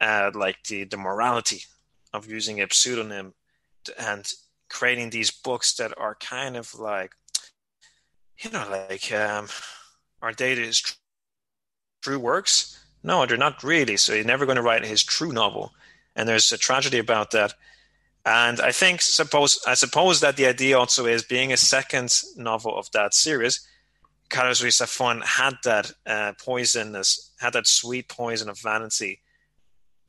uh, like the, the morality of using a pseudonym and creating these books that are kind of like, you know, like, um, are they his tr- true works? No, they're not really. So he's never going to write his true novel, and there's a tragedy about that. And I think suppose I suppose that the idea also is being a second novel of that series. Carlos Ruiz Zafón had that uh, poisonous, had that sweet poison of vanity,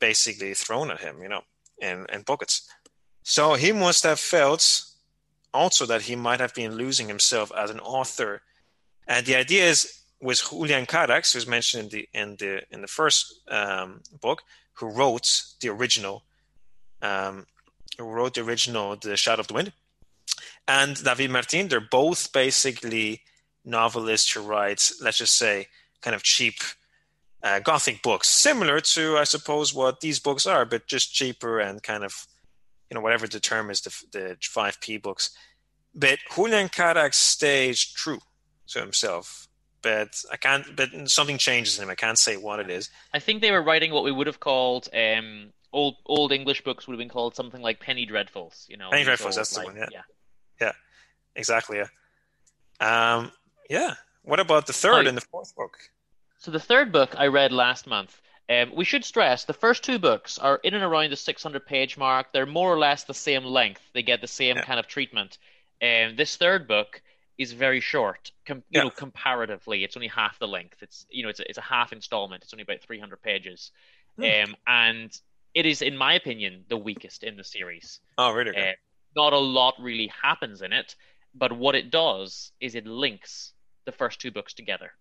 basically thrown at him, you know, in in buckets. So he must have felt also that he might have been losing himself as an author. And the idea is with Julian Carax, who's mentioned in the in the in the first um, book, who wrote the original, um, who wrote the original The Shadow of the Wind, and David Martin. They're both basically novelists who write, let's just say, kind of cheap uh, gothic books, similar to, I suppose, what these books are, but just cheaper and kind of, you know, whatever the term is, the the five P books. But Julian Carax stays true to himself but I can't. But something changes in him. I can't say what it is. I think they were writing what we would have called um, old old English books would have been called something like Penny Dreadfuls. You know, Penny Dreadfuls, that's the like- one, yeah. Yeah, exactly. Yeah. Um. Yeah. What about the third Oh, and the fourth book? So the third book I read last month. Um, we should stress the first two books are in and around the 600 page mark. They're more or less the same length. They get the same Yeah. kind of treatment. Um, this third book is very short. Com- you Yeah. know, comparatively, it's only half the length. It's you know, it's a, it's a half installment. It's only about 300 pages. Hmm. Um, and it is, in my opinion, the weakest in the series. Oh, really? Uh, not a lot really happens in it, but what it does is it links the first two books together.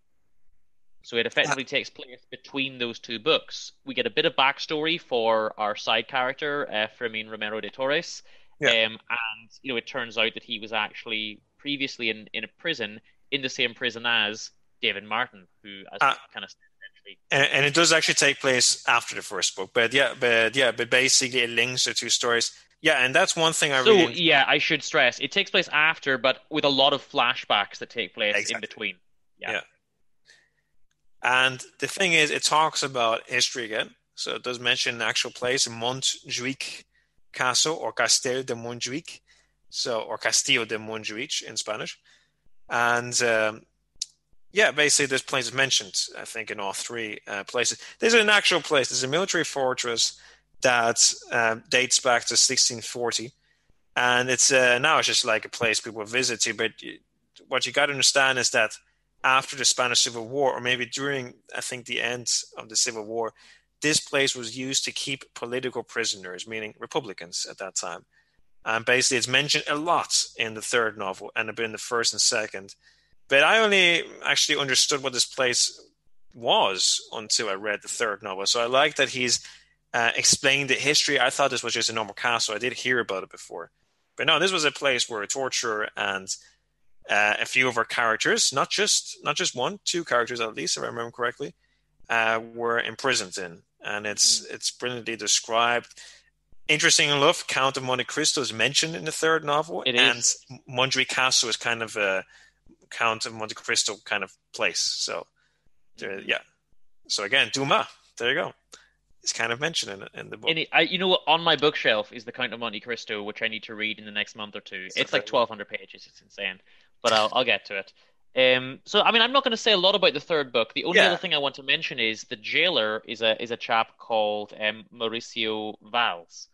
So it effectively yeah. takes place between those two books. We get a bit of backstory for our side character, uh, Fermin Romero de Torres. Yeah. Um, and you know, it turns out that he was actually previously in, in a prison in the same prison as David Martin, who as uh, kind of and, and, it does actually take place after the first book, but yeah, but yeah, but basically it links the two stories. Yeah, and that's one thing I so, really. yeah, I should stress it takes place after, but with a lot of flashbacks that take place exactly. in between. Yeah. yeah. And the thing is, it talks about history again. So it does mention an actual place, Montjuic Castle or Castell de Montjuic, so or Castillo de Montjuic in Spanish. And um, yeah, basically, there's places mentioned. I think in all three uh, places. There's an actual place. There's a military fortress that uh, dates back to 1640, and it's uh, now it's just like a place people visit to. But what you got to understand is that after the Spanish Civil War, or maybe during, I think, the end of the Civil War, this place was used to keep political prisoners, meaning Republicans at that time. And basically, it's mentioned a lot in the third novel and a bit in the first and second. But I only actually understood what this place was until I read the third novel. So I like that he's uh, explained the history. I thought this was just a normal castle. I did hear about it before. But no, this was a place where torture and uh, a few of our characters, not just not just one, two characters at least, if I remember correctly, uh, were imprisoned in, and it's mm. it's brilliantly described. Interesting enough, Count of Monte Cristo is mentioned in the third novel, it and is. Castle is kind of a Count of Monte Cristo kind of place. So, mm. yeah. So again, Dumas. There you go. It's kind of mentioned in, in the book. I, you know, on my bookshelf is the Count of Monte Cristo, which I need to read in the next month or two. It's, it's like twelve hundred pages. It's insane but I'll, I'll get to it. Um, so I mean, I'm not going to say a lot about the third book. The only yeah. other thing I want to mention is the jailer is a is a chap called um, Mauricio Valls,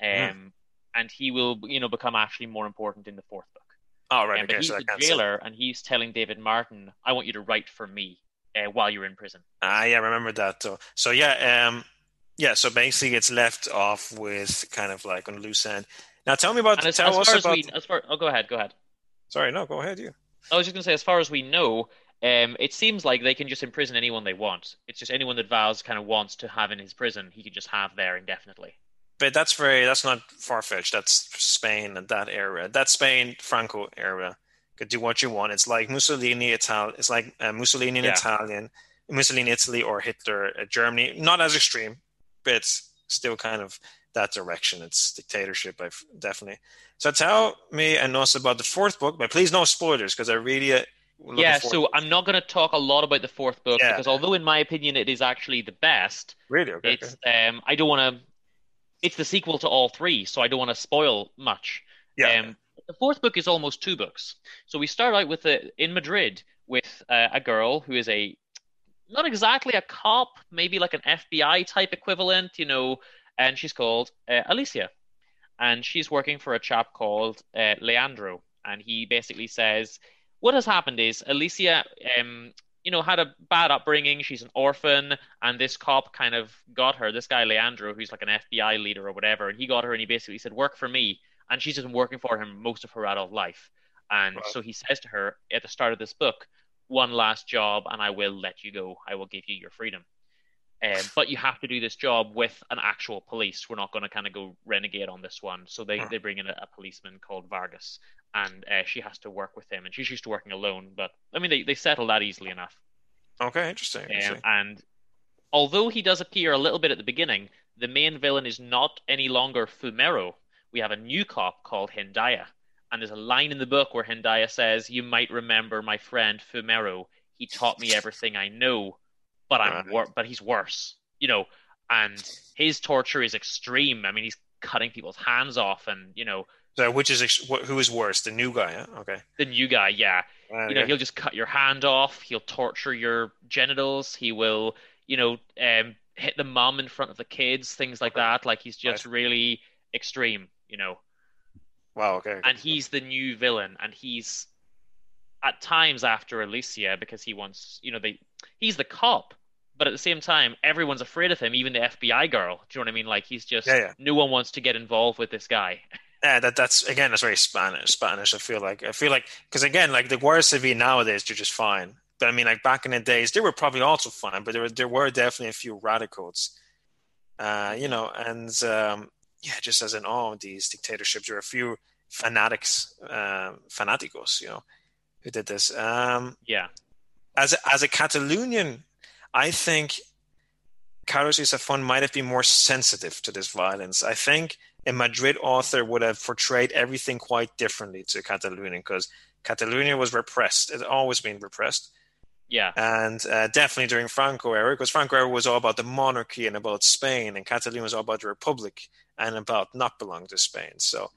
um, mm. and he will you know become actually more important in the fourth book. Oh right, um, okay, he's so the jailer, and he's telling David Martin, "I want you to write for me uh, while you're in prison." Ah, yeah, I remember that. So, so yeah, um, yeah. So basically, it's left off with kind of like on a loose end. Now, tell me about. And as, tell as us about. We, as far, oh, go ahead. Go ahead. Sorry, no, go ahead, you. I was just going to say, as far as we know, um, it seems like they can just imprison anyone they want. It's just anyone that Valls kind of wants to have in his prison, he can just have there indefinitely. But that's very that's not far fetched. That's Spain and that area. That Spain Franco area could do what you want. It's like Mussolini Italian. It's like uh, Mussolini in yeah. Italian, Mussolini Italy, or Hitler uh, Germany. Not as extreme, but still kind of that direction. It's dictatorship, I've definitely. So tell me and us about the fourth book, but please no spoilers because I really. Uh, yeah, so I'm not going to talk a lot about the fourth book yeah. because although in my opinion it is actually the best, really, okay, it's okay. um I don't want to. It's the sequel to all three, so I don't want to spoil much. Yeah. Um, the fourth book is almost two books. So we start out with the in Madrid with uh, a girl who is a not exactly a cop, maybe like an FBI type equivalent, you know, and she's called uh, Alicia, and she's working for a chap called uh, Leandro, and he basically says what has happened is Alicia, um, you know, had a bad upbringing. She's an orphan, and this cop kind of got her. This guy Leandro, who's like an FBI leader or whatever, and he got her, and he basically said, "Work for me," and she's been working for him most of her adult life. And wow. so he says to her at the start of this book, "One last job, and I will let you go. I will give you your freedom." Um, but you have to do this job with an actual police. We're not going to kind of go renegade on this one. So they, they bring in a, a policeman called Vargas, and uh, she has to work with him. And she's used to working alone, but I mean, they, they settle that easily enough. Okay, interesting. Um, and although he does appear a little bit at the beginning, the main villain is not any longer Fumero. We have a new cop called Hendaya. And there's a line in the book where Hendaya says, You might remember my friend Fumero. He taught me everything I know but I'm right. wor- but he's worse, you know, and his torture is extreme. I mean, he's cutting people's hands off, and you know. So which is ex- who is worse, the new guy? Huh? Okay. The new guy, yeah. Okay. You know, he'll just cut your hand off. He'll torture your genitals. He will, you know, um, hit the mom in front of the kids, things like that. Like he's just right. really extreme, you know. Wow. Okay. And he's the new villain, and he's at times after Alicia because he wants, you know, they he's the cop, but at the same time, everyone's afraid of him, even the FBI girl. Do you know what I mean? Like he's just yeah, yeah. no one wants to get involved with this guy. Yeah, that that's again that's very Spanish. Spanish. I feel like I feel like because again, like the Guardia Civil nowadays, they're just fine. but I mean, like back in the days, they were probably also fine, but there were there were definitely a few radicals, uh, you know, and um, yeah, just as in all these dictatorships, there were a few fanatics, uh, fanaticos, you know, who did this. Um, yeah. As a, as a Catalonian, I think Carlos Ruiz Zafón might have been more sensitive to this violence. I think a Madrid author would have portrayed everything quite differently to Catalonia because Catalonia was repressed. It's always been repressed. Yeah. And uh, definitely during Franco era, because Franco era was all about the monarchy and about Spain, and Catalonia was all about the Republic and about not belonging to Spain. So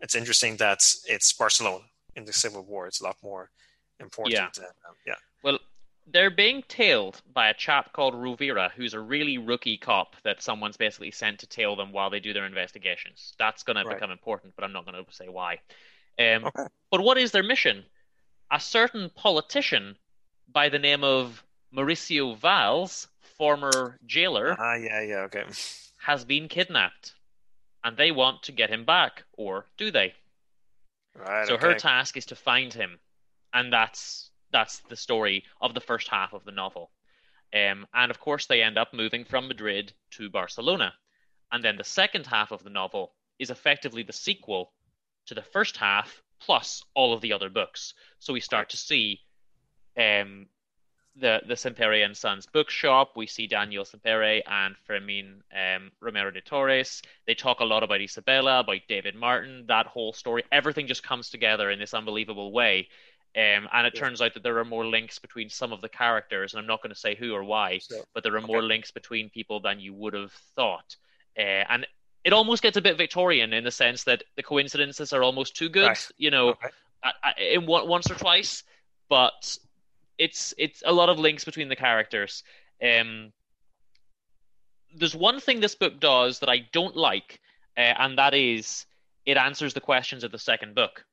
it's interesting that it's Barcelona in the Civil War. It's a lot more important. Yeah. Uh, yeah. Well, they're being tailed by a chap called Rovira, who's a really rookie cop that someone's basically sent to tail them while they do their investigations. That's going Right. to become important, but I'm not going to say why. Um, Okay. But what is their mission? A certain politician by the name of Mauricio Valls, former jailer, Ah, yeah, yeah, okay. has been kidnapped. And they want to get him back, or do they? Right. So okay. her task is to find him, and that's that's the story of the first half of the novel. Um, and of course, they end up moving from Madrid to Barcelona, and then the second half of the novel is effectively the sequel to the first half plus all of the other books. So we start to see um, the the Sempere and Sons bookshop. We see Daniel Sempere and Fermin um, Romero de Torres. They talk a lot about Isabella, about David Martin, that whole story. Everything just comes together in this unbelievable way. Um, and it Yeah. turns out that there are more links between some of the characters, and I'm not going to say who or why, So, but there are more links between people than you would have thought. Uh, and it almost gets a bit Victorian in the sense that the coincidences are almost too good, Right. you know, Okay. I, I, in one, once or twice, but it's it's a lot of links between the characters. Um, there's one thing this book does that I don't like, uh, and that is it answers the questions of the second book.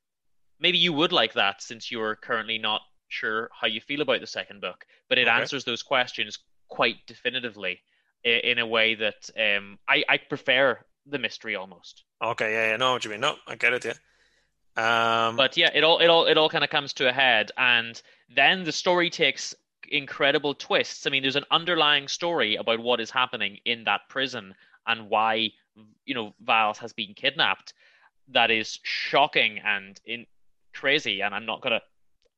Maybe you would like that since you're currently not sure how you feel about the second book, but it Okay. answers those questions quite definitively i- in a way that um, I, I prefer the mystery almost. Okay, yeah, yeah, no, what you mean. No, I get it, yeah. Um, But yeah, it all it all it all kind of comes to a head, and then the story takes incredible twists. I mean, there's an underlying story about what is happening in that prison and why you know Valls has been kidnapped. That is shocking and in crazy, and I'm not gonna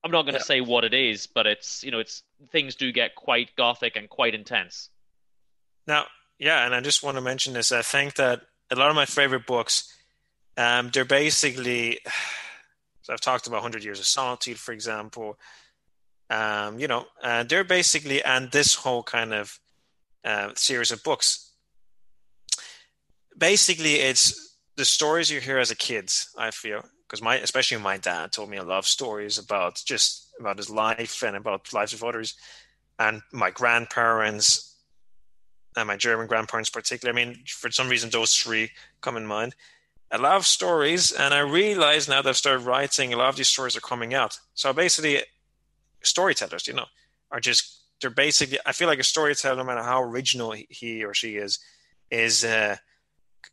I'm not gonna Yeah. say what it is, but it's you know it's things do get quite gothic and quite intense. Now, yeah, and I just want to mention this. I think that a lot of my favorite books, um, they're basically. So I've talked about Hundred Years of Solitude, for example. Um, you know, uh, they're basically, and this whole kind of uh, series of books. Basically, it's the stories you hear as a kid. I feel because my, especially my dad, told me a lot of stories about just about his life and about lives of others, and my grandparents and my German grandparents, particularly. I mean, for some reason, those three come in mind. A lot of stories, and I realize now that I've started writing, a lot of these stories are coming out. So basically, storytellers, you know, are just they're basically. I feel like a storyteller, no matter how original he- or she is, is a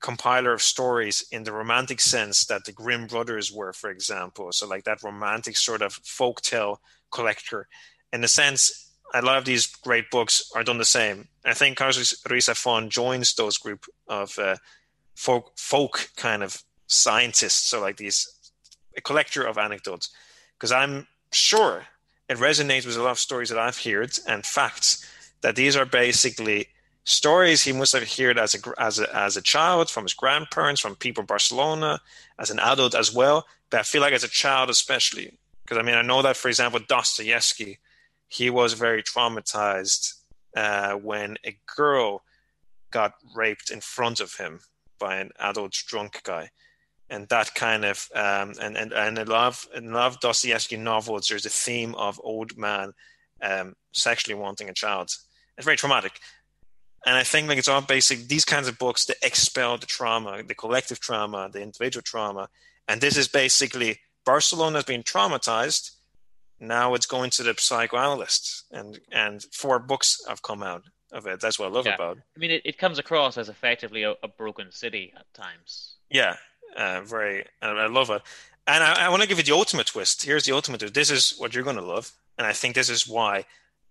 compiler of stories in the romantic sense that the Grimm brothers were, for example. So like that romantic sort of folktale collector. In a sense, a lot of these great books are done the same. I think Carlos Ruiz Zafón joins those group of uh, folk, folk kind of scientists, so like these a collector of anecdotes, because I'm sure it resonates with a lot of stories that I've heard and facts that these are basically stories he must have heard as a as a as a child from his grandparents, from people in Barcelona, as an adult as well. But I feel like as a child especially, because I mean I know that for example Dostoevsky he was very traumatized uh, when a girl got raped in front of him by an adult drunk guy. And that kind of um, and and and I love in of Dostoevsky novels. There's a theme of old man um, sexually wanting a child. It's very traumatic, and I think like it's all basic. These kinds of books that expel the trauma, the collective trauma, the individual trauma, and this is basically Barcelona has been traumatized now it's going to the psychoanalyst and and four books have come out of it that's what i love Yeah. about I mean, it, it comes across as effectively a, a broken city at times. yeah uh, very i I love it and i, I want to give you the ultimate twist here's the ultimate twist this is what you're going to love and I think this is why.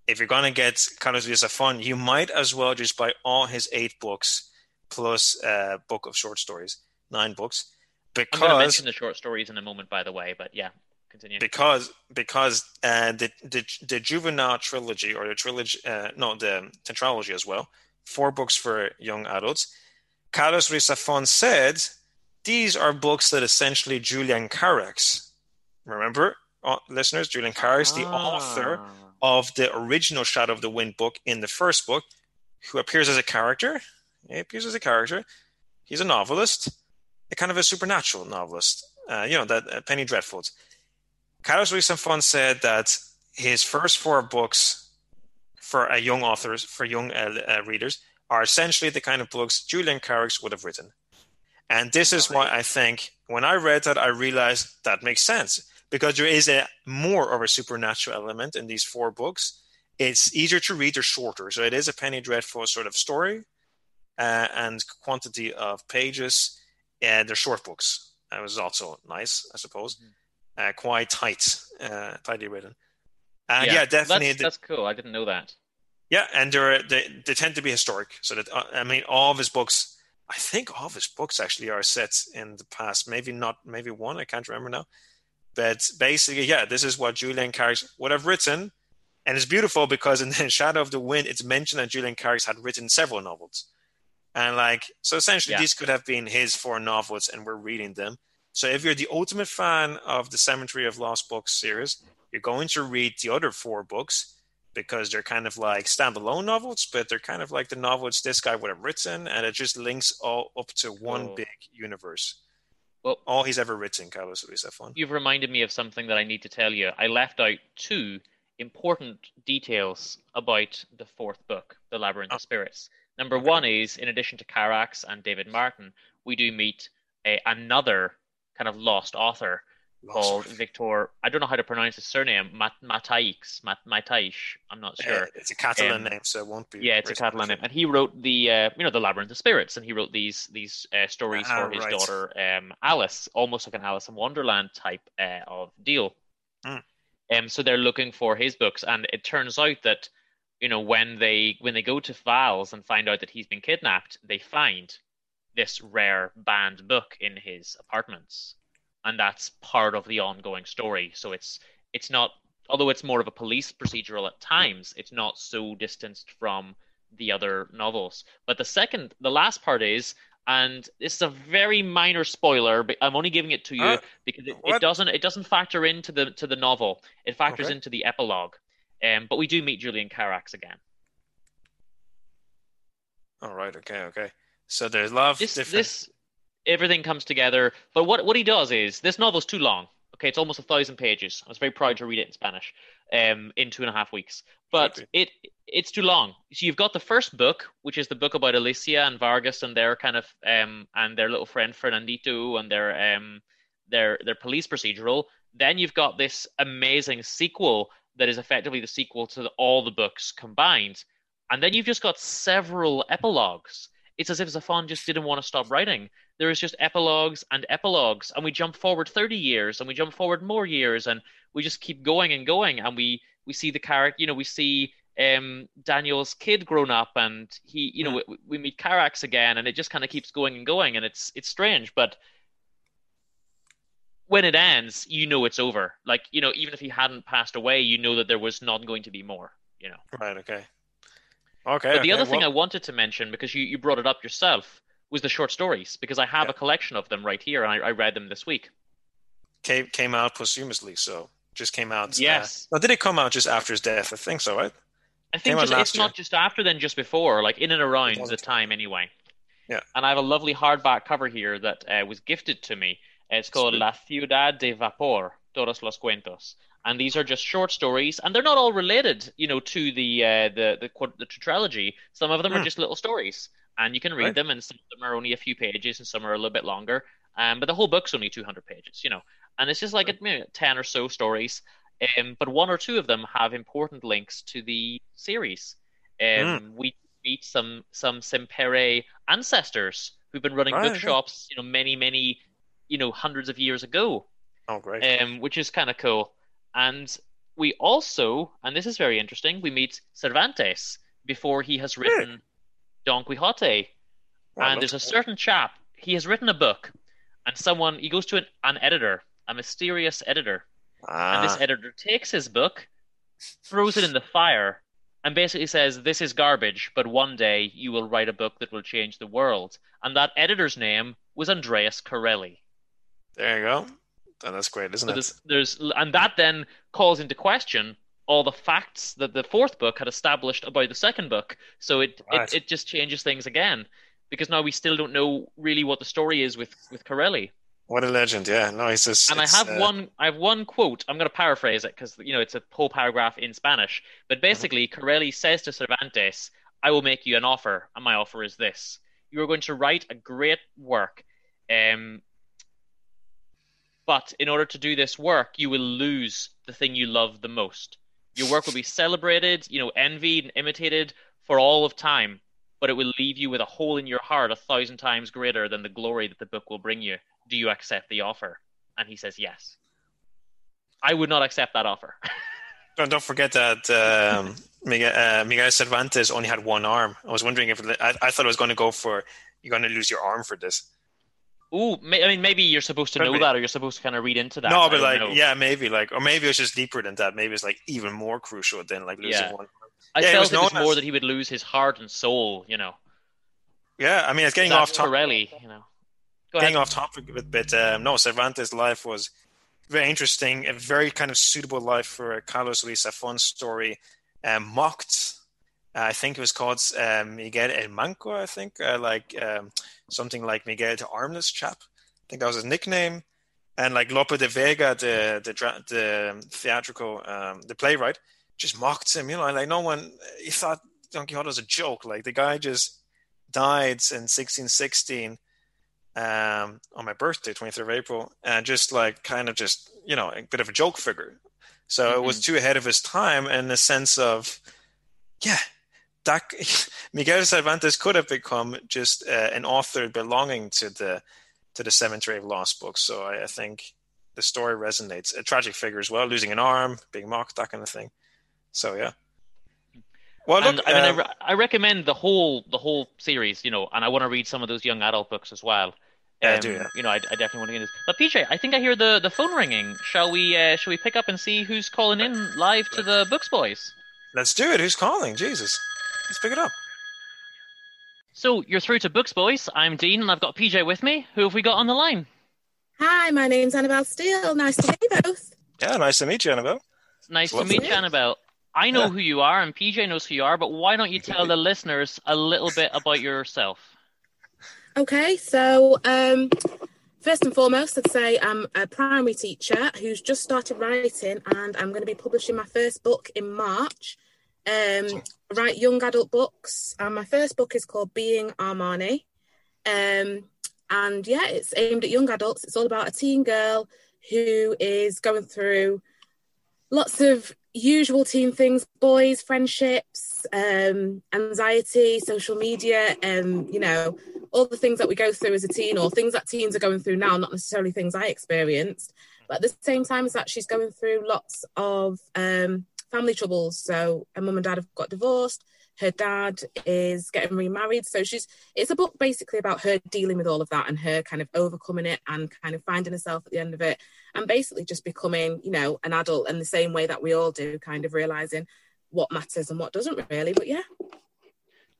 If you're going to get Carlos Ruiz Zafón, you might as well just buy all his eight books plus a book of short stories, nine books. Because I'm going to mention the short stories in a moment, by the way. But yeah, continue. Because because uh, the, the the juvenile trilogy or the trilogy, uh, no, the tetralogy as well, four books for young adults. Carlos Ruiz Zafón said these are books that essentially Julian Carax, remember, uh, listeners, Julian Carax, the Ah. author of the original Shadow of the Wind book in the first book, who appears as a character. He appears as a character. He's a novelist, a kind of a supernatural novelist. Uh, you know, that uh, Penny Dreadfuls. Carlos Ruiz Zafón said that his first four books for a young authors, for young uh, uh, readers, are essentially the kind of books Julian Carax would have written. And this is why I think when I read that, I realized that makes sense because there is a more of a supernatural element in these four books. It's easier to read; they're shorter, so it is a Penny Dreadful sort of story, uh, and quantity of pages. And they're short books. That was also nice, I suppose. Uh, quite tight, uh, tightly written. And yeah, definitely. That's, that's cool. I didn't know that. yeah, and they're, they they tend to be historic. So that uh, I mean, all of his books, I think all of his books actually are set in the past. Maybe not, maybe one. I can't remember now. But basically, yeah, this is what Julian Carax would have written, and it's beautiful because in the Shadow of the Wind, it's mentioned that Julian Carax had written several novels, and like so, essentially, Yeah. these could have been his four novels, and we're reading them. So if you're the ultimate fan of the Cemetery of Lost Books series, you're going to read the other four books because they're kind of like standalone novels, but they're kind of like the novels this guy would have written, and it just links all up to one Cool. big universe. Well, All he's ever written, Carlos Ruiz Zafón. you've reminded me of something that I need to tell you. I left out two important details about the fourth book, The Labyrinth Oh. of Spirits. Number one is, in addition to Carax and David Martin, we do meet a, another kind of lost author called Victor. I don't know how to pronounce his surname. Mat- Mataix. Mat- Mataix. I'm not sure. Uh, it's a Catalan Um, name, so it won't be. Yeah, it's a Catalan name, and he wrote the uh, you know the Labyrinth of Spirits, and he wrote these these uh, stories Ah, for his right. daughter um, Alice, almost like an Alice in Wonderland type uh, of deal. Mm. Um, so they're looking for his books, and it turns out that you know when they when they go to Valls and find out that he's been kidnapped, they find this rare banned book in his apartments, and that's part of the ongoing story. So it's it's not although it's more of a police procedural at times, it's not so distanced from the other novels. But the second, the last part is, and this is a very minor spoiler, but I'm only giving it to you Uh, because it, it doesn't it doesn't factor into the to the novel. It factors Okay. into the epilogue. Um, but we do meet Julian Carax again. All right. Okay. Okay. So there's love. This different. this everything comes together. But what what he does is this novel's too long. Okay, it's almost a thousand pages. I was very proud to read it in Spanish, um, in two and a half weeks. But it it's too long. So you've got the first book, which is the book about Alicia and Vargas and their kind of um and their little friend Fernandito and their um their their police procedural. Then you've got this amazing sequel that is effectively the sequel to the, all the books combined. And then you've just got several epilogues. It's as if Zafón just didn't want to stop writing. There is just epilogues and epilogues, and we jump forward 30 years, and we jump forward more years, and we just keep going and going, and we we see the character, you know, we see um, Daniel's kid grown up, and he, you know, we, we meet Carax again, and it just kind of keeps going and going, and it's it's strange, but when it ends, you know it's over. Like, you know, even if he hadn't passed away, you know that there was not going to be more, you know. Right. Okay. Okay. But the okay, other thing I wanted to mention, because you, you brought it up yourself, was the short stories, because I have Yeah. a collection of them right here, and I, I read them this week. came came out posthumously, so just came out. uh, Yes. did it come out just after his death? I think so, right? I think just, it's not just after, then just before, like in and around the time anyway. Yeah. And I have a lovely hardback cover here that uh, was gifted to me. It's called Sweet. La Ciudad de Vapor, Todos los Cuentos. And these are just short stories, and they're not all related, you know, to the uh, the the, the trilogy. Some of them are Hmm. just little stories, and you can read Right. them, and some of them are only a few pages, and some are a little bit longer. Um, but the whole book's only 200 pages, you know, and it's just like you know, 10 or so stories. Um, but one or two of them have important links to the series. Um, We meet some some Sempere ancestors who've been running Right, yeah. bookshops, you know, many many, you know, hundreds of years ago Oh, great. um, which is kind of cool. And we also, and this is very interesting, we meet Cervantes before he has written Don Quixote. And there's a certain chap, he has written a book, and someone, he goes to an, an editor, a mysterious editor, and this Ah, editor takes his book, throws it in the fire, and basically says, This is garbage, but one day you will write a book that will change the world. And that editor's name was Andreas Corelli. there you go. And that's great, isn't So it? there's, there's, and that then calls into question all the facts that the fourth book had established about the second book. So it, Right. it, it just changes things again. Because now we still don't know really what the story is with, with Corelli. What a legend! Yeah, no, he's just. And I have uh, one. I have one quote. I'm going to paraphrase it because you know it's a whole paragraph in Spanish. But basically, Corelli says to Cervantes, "I will make you an offer, and my offer is this: you are going to write a great work, um, but in order to do this work, you will lose the thing you love the most. Your work will be celebrated, you know, envied and imitated for all of time, but it will leave you with a hole in your heart a thousand times greater than the glory that the book will bring you. Do you accept the offer?" And he says yes. I would not accept that offer. Don't, don't forget that um, Miguel, uh, Miguel Cervantes only had one arm. I was wondering if I, I thought it was going to go for you're going to lose your arm for this. Ooh, I mean, maybe you're supposed to know that, or you're supposed to kind of read into that. no, but like, know. yeah, maybe like, or maybe it's just deeper than that. Maybe it's like even more crucial than like losing Yeah. one. I yeah, it felt was it was more as- that he would lose his heart and soul. You know, Yeah, I mean, it's getting off topic. You know, go Getting ahead. off topic a bit, but um, no, Cervantes' life was very interesting, a very kind of suitable life for a Carlos Ruiz Zafón story. Um, mocked, I think it was called uh, Miguel El Manco, I think, uh, like um, something like Miguel the Armless Chap. I think that was his nickname. And like Lope de Vega, the the, the theatrical, um, the playwright, just mocked him. You know, like no one, he thought Don Quixote was a joke. Like the guy just died in 1616 um, on my birthday, 23rd of April, and just like kind of just, you know, a bit of a joke figure. So it was too ahead of his time in the sense of, yeah, that Miguel Cervantes could have become just uh, an author belonging to the to the Cemetery of Lost Books. So I, I think the story resonates. A tragic figure as well, losing an arm, being mocked, that kind of thing. So yeah. Well, And I mean, I, um, re- I recommend the whole the whole series. You know, and I want to read some of those young adult books as well. Yeah, I Um, do, yeah. You know, I, I definitely want to get this. But PJ, I think I hear the, the phone ringing. Shall we uh, shall we pick up and see who's calling in live to the Books Boys? let's do it. Who's calling? Jesus, let's pick it up. So you're through to Books Boys. I'm Dean, and I've got PJ with me. Who have we got on the line? Hi, my name's Annabelle Steele. Nice to meet you both. Yeah, nice to meet you, Annabelle. Nice to meet you, Annabelle. I know Yeah. who you are, and PJ knows who you are. But why don't you tell the listeners a little bit about yourself? Okay, so um, first and foremost, I'd say I'm a primary teacher who's just started writing, and I'm going to be publishing my first book in March. Um, I write young adult books, and my first book is called Being Amani. Um, and yeah, it's aimed at young adults. It's all about a teen girl who is going through lots of usual teen things boys friendships um anxiety social media um you know all the things that we go through as a teen or things that teens are going through now not necessarily things i experienced but at the same time as that she's going through lots of um family troubles so her mum and dad have got divorced her dad is getting remarried so she's it's a book basically about her dealing with all of that and her kind of overcoming it and kind of finding herself at the end of it and basically just becoming you know an adult in the same way that we all do kind of realizing what matters and what doesn't really but yeah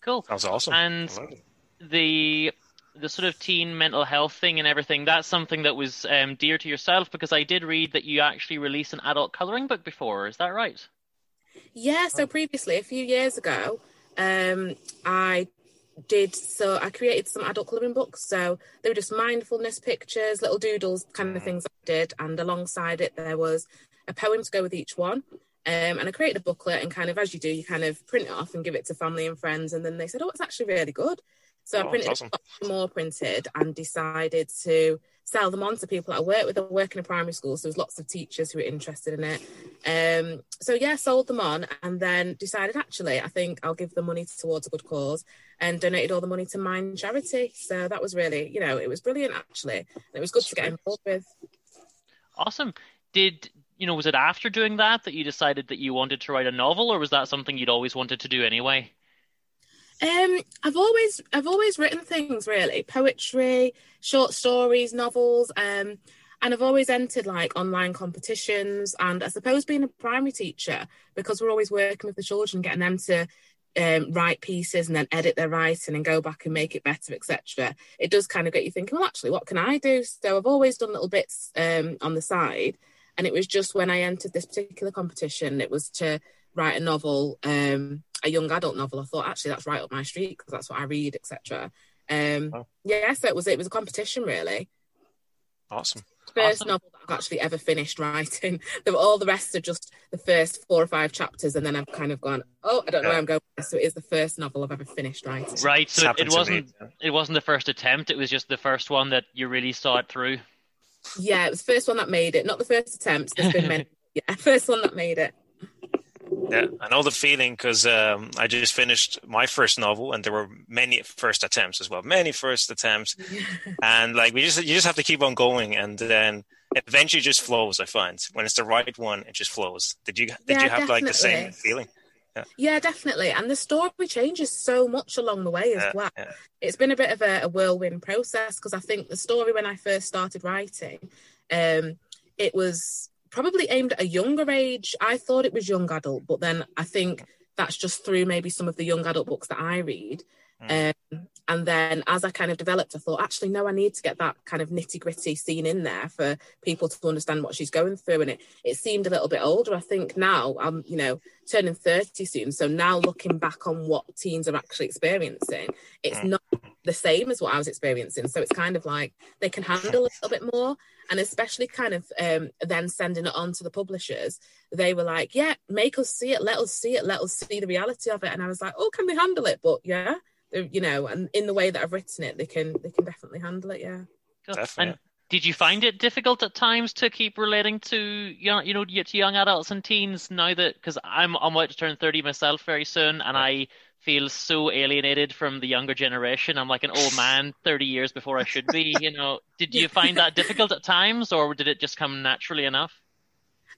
Cool. Sounds awesome. And I love it. the the sort of teen mental health thing and everything that's something that was um, dear to yourself because I did read that you actually released an adult coloring book before. Is that right? Yeah, so previously, a few years ago, um, I did so I created some adult colouring books. So they were just mindfulness pictures, little doodles, kind of things I did, and alongside it there was a poem to go with each one. Um, and I created a booklet, and kind of as you do, you kind of print it off and give it to family and friends, and then they said, "Oh, it's actually really good." So I Oh, printed awesome. more printed and decided to sell them on to people I work with. I work in a primary school, so there's lots of teachers who are interested in it. Um, so yeah, sold them on and then decided actually I think I'll give the money towards a good cause and donated all the money to Mind Charity. So that was really, you know, it was brilliant actually. And it was good to get involved with. Awesome. Did you know, was it after doing that that you decided that you wanted to write a novel, or was that something you'd always wanted to do anyway? Um, I've always I've always written things really, poetry, short stories, novels, um, and I've always entered like online competitions. And I suppose being a primary teacher, because we're always working with the children, getting them to um, write pieces and then edit their writing and go back and make it better, etc. It does kind of get you thinking, well, actually, what can I do? So I've always done little bits um, on the side, and it was just when I entered this particular competition, it was to write a novel, um, a young adult novel. I thought actually that's right up my street because that's what I read, etc. Um, oh. Yeah, so it was it was a competition really. Awesome. First Awesome. novel that I've actually ever finished writing. The- All the rest are just the first four or five chapters, and then I've kind of gone, oh, I don't know where I'm going. So it is the first novel I've ever finished writing. Right, so it, it wasn't yeah. it wasn't the first attempt; it was just the first one that you really saw it through. Yeah, it was the first one that made it, not the first attempt. There's been many. Yeah, first one that made it. Yeah, I know the feeling because um, I just finished my first novel, and there were many first attempts as well. Many first attempts, and like we just you just have to keep on going, and then eventually just flows. I find when it's the right one, it just flows. Did you did Yeah, you have like the same definitely. feeling? Yeah, definitely. And the story changes so much along the way as Yeah, well. yeah. It's been a bit of a, a whirlwind process because I think the story when I first started writing, um, it was probably aimed at a younger age. I thought it was young adult, but then I think that's just through maybe some of the young adult books that I read. Mm. Um, and then as I kind of developed, I thought, actually, no, I need to get that kind of nitty gritty scene in there for people to understand what she's going through. And it, it seemed a little bit older. I think now I'm, you know, turning 30 soon. So now looking back on what teens are actually experiencing, it's Mm. not the same as what I was experiencing. So it's kind of like they can handle a little bit more. And especially kind of um, then sending it on to the publishers, they were like, yeah, make us see it, let us see it, let us see the reality of it. And I was like, oh, can they handle it? But yeah, you know, and in the way that I've written it, they can they can definitely handle it. Yeah. Definitely. And did you find it difficult at times to keep relating to young, you know, to young adults and teens now that because I'm I'm about to turn thirty myself very soon, and I feel so alienated from the younger generation. I'm like an old man thirty years before I should be. You know, did you find that difficult at times, or did it just come naturally enough?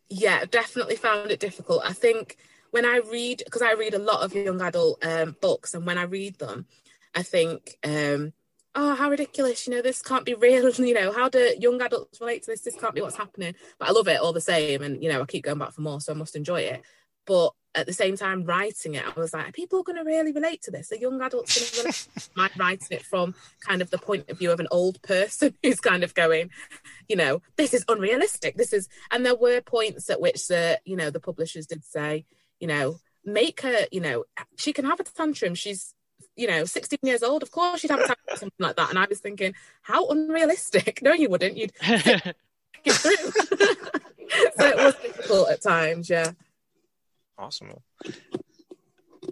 yeah definitely found it difficult i think when i read because i read a lot of young adult um, books and when i read them i think um, oh how ridiculous you know this can't be real you know how do young adults relate to this this can't be what's happening but i love it all the same and you know i keep going back for more so i must enjoy it but at the same time writing it i was like are people going to really relate to this? Are young adults going to relate? Am i writing it from kind of the point of view of an old person who's kind of going you know this is unrealistic. This is and there were points at which the you know the publishers did say you know make her you know she can have a tantrum. She's you know 16 years old. Of course she'd have a tantrum something like that. And i was thinking how unrealistic. No you wouldn't. You'd get through. So it was difficult at times yeah Awesome.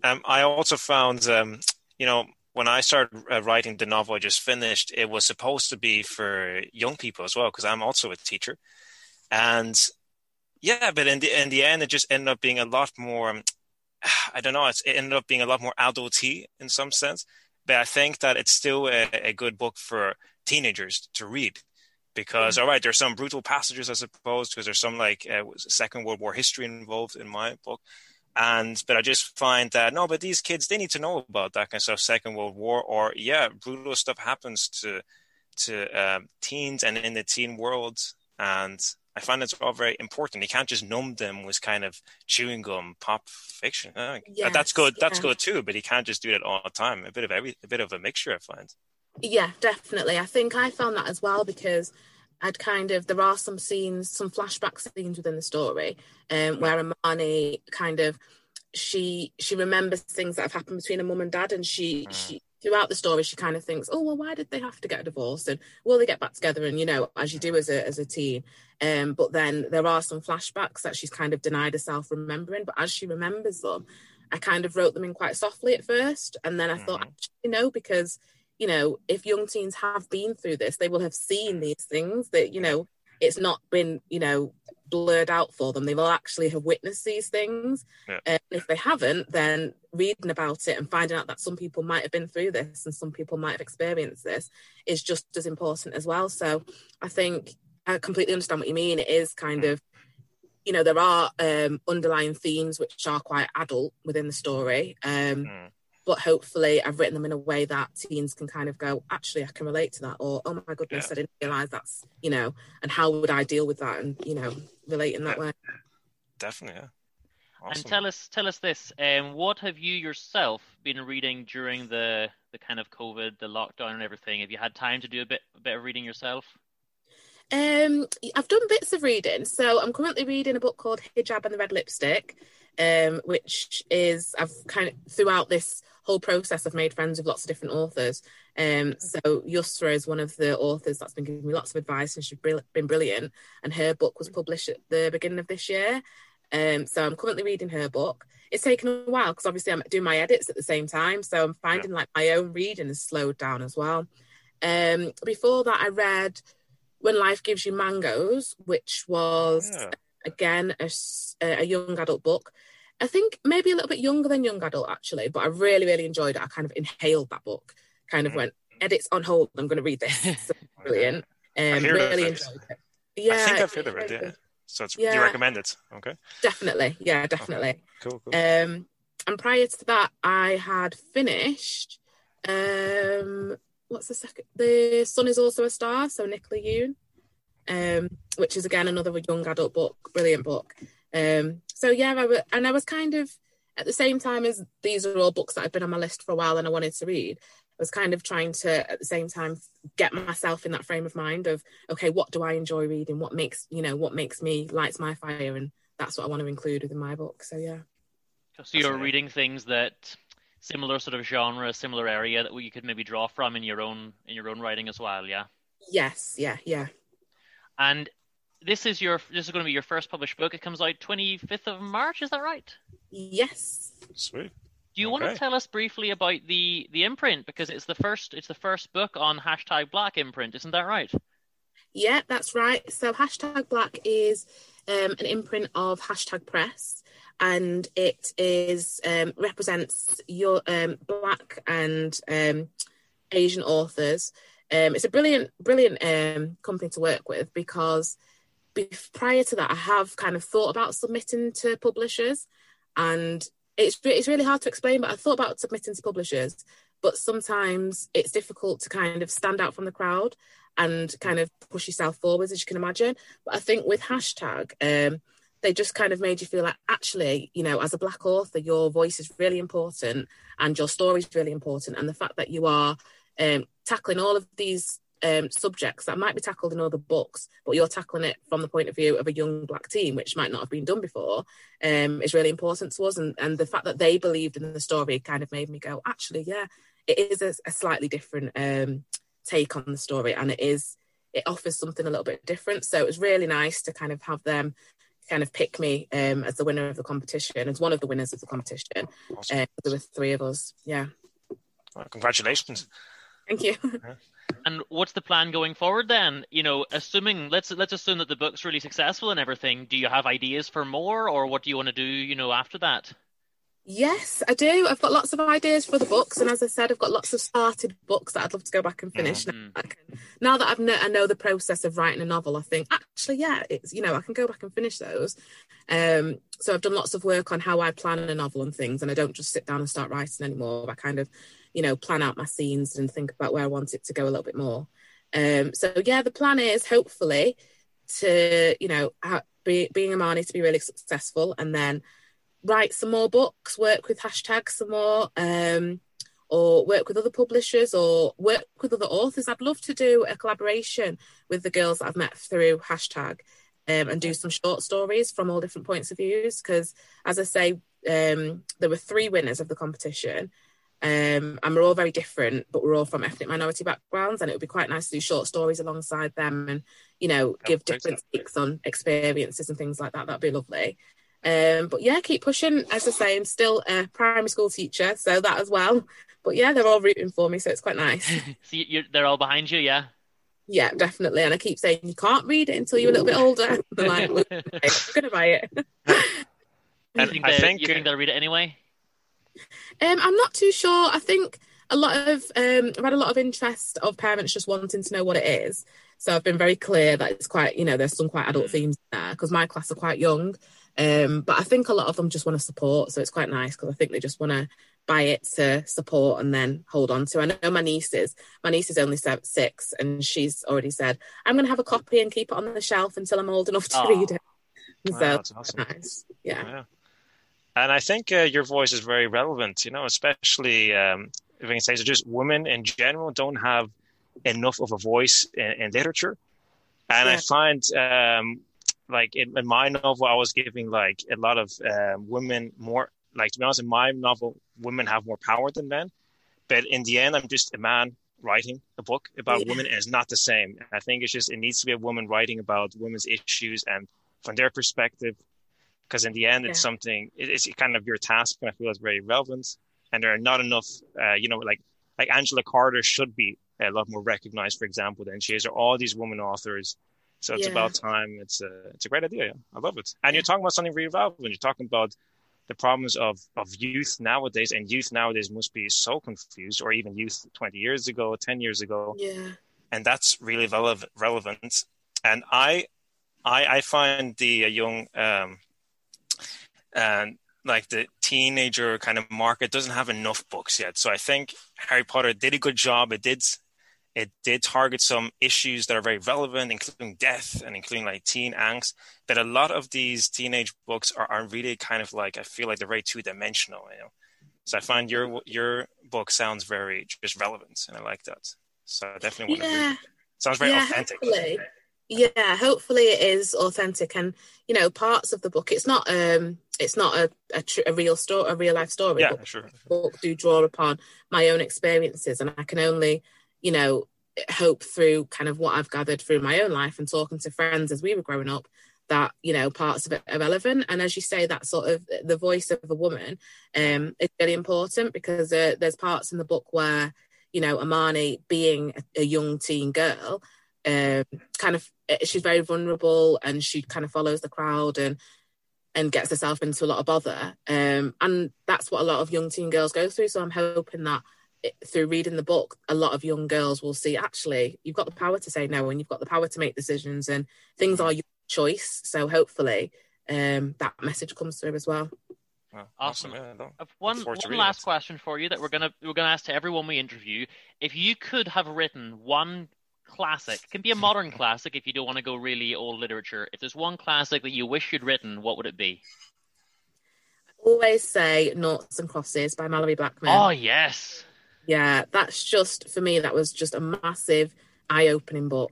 Um, I also found, um, you know, when I started uh, writing the novel I just finished, it was supposed to be for young people as well because I'm also a teacher, and yeah, but in the in the end, it just ended up being a lot more. um, I don't know. It ended up being a lot more adulty in some sense, but I think that it's still a, a good book for teenagers to read because all right there's some brutal passages i suppose because there's some like uh, second world war history involved in my book. And but i just find that no but these kids they need to know about that kind of stuff second world war or yeah brutal stuff happens to to um, teens and in the teen world. And i find it's all very important. You can't just numb them with kind of chewing gum pop fiction. Uh, Yes, that's good that's yeah. good too but you can't just do it all the time. A bit of every a bit of a mixture i find. Yeah, definitely. I think I found that as well because I'd kind of there are some scenes, some flashback scenes within the story, um, where Amani kind of she she remembers things that have happened between her mum and dad, and she Mm. she throughout the story she kind of thinks, oh well, why did they have to get a divorce, and will they get back together, and you know as you do as a as a teen. Um, but then there are some flashbacks that she's kind of denied herself remembering, but as she remembers them, I kind of wrote them in quite softly at first, and then I thought, Mhm. actually no, because you know, if young teens have been through this, they will have seen these things that, you know, it's not been, you know, blurred out for them. They will actually have witnessed these things. Yeah. And if they haven't, then reading about it and finding out that some people might have been through this and some people might have experienced this is just as important as well. So I think I completely understand what you mean. It is kind of you know there are um, underlying themes which are quite adult within the story. Um, Mm. But hopefully, I've written them in a way that teens can kind of go, actually, I can relate to that, or oh my goodness, Yeah. I didn't realize that's you know, and how would I deal with that, and you know, relate in that Yeah. way. Definitely, yeah. Awesome. And tell us, tell us this. Um, what have you yourself been reading during the the kind of COVID, the lockdown, and everything? Have you had time to do a bit a bit of reading yourself? Um, I've done bits of reading. So I'm currently reading a book called Hijab and the Red Lipstick, um, which is I've kind of throughout this whole process I've made friends with lots of different authors. Um, so Yusra is one of the authors that's been giving me lots of advice, and she's been brilliant. And her book was published at the beginning of this year. Um, so I'm currently reading her book. It's taken a while because obviously I'm doing my edits at the same time, so I'm finding like my own reading has slowed down as well. Um, before that, I read When Life Gives You Mangoes, which was Yeah. again a young adult book. I think maybe a little bit younger than young adult actually, but I really really enjoyed it. I kind of inhaled that book. Kind of Mhm. went edits on hold. I'm going to read this. It's brilliant. Um, really enjoyed it. Yeah, I think I've heard of it. Yeah. So it's, Yeah. you recommend it? Okay. Definitely, yeah, definitely. Cool. Cool. Um, and prior to that, I had finished. Um, what's the second? The Sun is also a star. So Nicola Yoon, um, which is again another young adult book, brilliant book. Um, so yeah, I w- and I was kind of at the same time as these are all books that I've been on my list for a while and I wanted to read. I was kind of trying to at the same time get myself in that frame of mind of okay, what do I enjoy reading? What makes you know what makes me lights my fire, and that's what I want to include within my book. So yeah. So you're Fascinating. reading things that similar sort of genre, similar area that you could maybe draw from in your own in your own writing as well, yeah. Yes, yeah, yeah. And this is your this is going to be your first published book. It comes out 25th of March, is that right? Yes. Sweet. Do you want to tell us briefly about the the imprint because it's the first it's the first book on hashtag Black imprint, isn't that right? Yeah, that's right. So hashtag black is um, an imprint of hashtag press and it is um, represents your um, black and um, Asian authors. Um, it's a brilliant, brilliant um, company to work with because bef- prior to that, I have kind of thought about submitting to publishers, and it's it's really hard to explain. But I thought about submitting to publishers, but sometimes it's difficult to kind of stand out from the crowd and kind of push yourself forwards, as you can imagine. But I think with hashtag, um, they just kind of made you feel like actually, you know, as a black author, your voice is really important and your story is really important, and the fact that you are um, tackling all of these um, subjects that might be tackled in other books, but you're tackling it from the point of view of a young black teen, which might not have been done before, um, is really important to us. And, and the fact that they believed in the story kind of made me go, actually, yeah, it is a, a slightly different um, take on the story, and it is it offers something a little bit different. So it was really nice to kind of have them kind of pick me um, as the winner of the competition, as one of the winners of the competition. Awesome. Uh, there were three of us. Yeah, Well, congratulations. thank you. And what's the plan going forward then? You know, assuming let's let's assume that the book's really successful and everything. Do you have ideas for more, or what do you want to do? You know, after that. Yes, I do. I've got lots of ideas for the books, and as I said, I've got lots of started books that I'd love to go back and finish. Mhm. Now, can, now that I've I know the process of writing a novel, I think actually, yeah, it's you know I can go back and finish those. Um, so I've done lots of work on how I plan a novel and things, and I don't just sit down and start writing anymore. I kind of, you know, plan out my scenes and think about where I want it to go a little bit more. Um, so yeah, the plan is hopefully to you know ha- be, being Amani to be really successful, and then write some more books, work with hashtags some more, um, or work with other publishers or work with other authors. I'd love to do a collaboration with the girls that I've met through hashtag um, and do some short stories from all different points of views. Because as I say, um, there were three winners of the competition. Um, and we're all very different, but we're all from ethnic minority backgrounds, and it would be quite nice to do short stories alongside them, and you know, Yeah, give different takes on experiences and things like that. That'd be lovely. Um, but yeah, keep pushing. As I say, I'm still a primary school teacher, so that as well. But yeah, they're all rooting for me, so it's quite nice. You're, they're all behind you, yeah. Yeah, definitely. And I keep saying you can't read it until you're a little bit older. They're like, okay, I'm gonna buy it. you And think, I think, you think they'll read it anyway? Um, I'm not too sure. I think a lot of um, I've had a lot of interest of parents just wanting to know what it is. So I've been very clear that it's quite, you know, there's some quite adult themes there because my class are quite young. Um, but I think a lot of them just want to support, so it's quite nice because I think they just want to buy it to support and then hold on to. I know my nieces. My niece is only six, and she's already said, "I'm going to have a copy and keep it on the shelf until I'm old enough to Aw. read it." Wow, so that's awesome. nice, yeah. Yeah. And I think uh, your voice is very relevant, you know, especially um, if I can say so, just women in general don't have enough of a voice in, in literature. And I find, um, like, in, in my novel, I was giving, like, a lot of um, women more, like, to be honest, in my novel, women have more power than men. But in the end, I'm just a man writing a book about Yeah. women, and it's not the same. I think it's just, it needs to be a woman writing about women's issues and from their perspective because in the end it's something it- it's kind of your task and i feel it's very relevant and there are not enough uh, you know like like angela carter should be a lot more recognized for example than she is there are all these women authors so it's Yeah. about time it's a it's a great idea yeah. i love it and you're talking about something really relevant you're talking about the problems of of youth nowadays and youth nowadays must be so confused or even youth 20 years ago 10 years ago Yeah, and that's really relevant. Relevant, and I, I, I find the uh, young, um, and like the teenager kind of market doesn't have enough books yet. So I think Harry Potter did a good job. It did, it did target some issues that are very relevant, including death and including like teen angst. But a lot of these teenage books are, are really kind of like I feel like they're very two dimensional. You know, so I find your your book sounds very just relevant, and I like that. So I definitely want to read it. Sounds very yeah, authentic. Hopefully. Yeah, hopefully it is authentic, and you know, parts of the book. It's not um, it's not a a, tr- a real story, a real life story. Yeah, but sure. book do draw upon my own experiences, and I can only, you know, hope through kind of what I've gathered through my own life and talking to friends as we were growing up that you know parts of it are relevant. And as you say that sort of the voice of a woman um is really important because uh, there's parts in the book where you know Amani being a, young teen girl um kind of eh, she's very vulnerable and she kind of follows the crowd and and gets herself into a lot of bother. Um and that's what a lot of young teen girls go through. So i'm hoping that through reading the book a lot of young girls will see actually you've got the power to say no and you've got the power to make decisions and things are your choice so hopefully um that message comes through as well Wow, Awesome. Yeah, no. I've one, one last it. question for you that we're gonna we're gonna ask to everyone we interview. If you could have written one classic, it can be a modern classic if you don't want to go really old literature. If there's one classic that you wish you'd written, what would it be? I always say noughts and crosses by Malorie Blackman Oh yes, yeah that's just for me that was just a massive eye-opening book.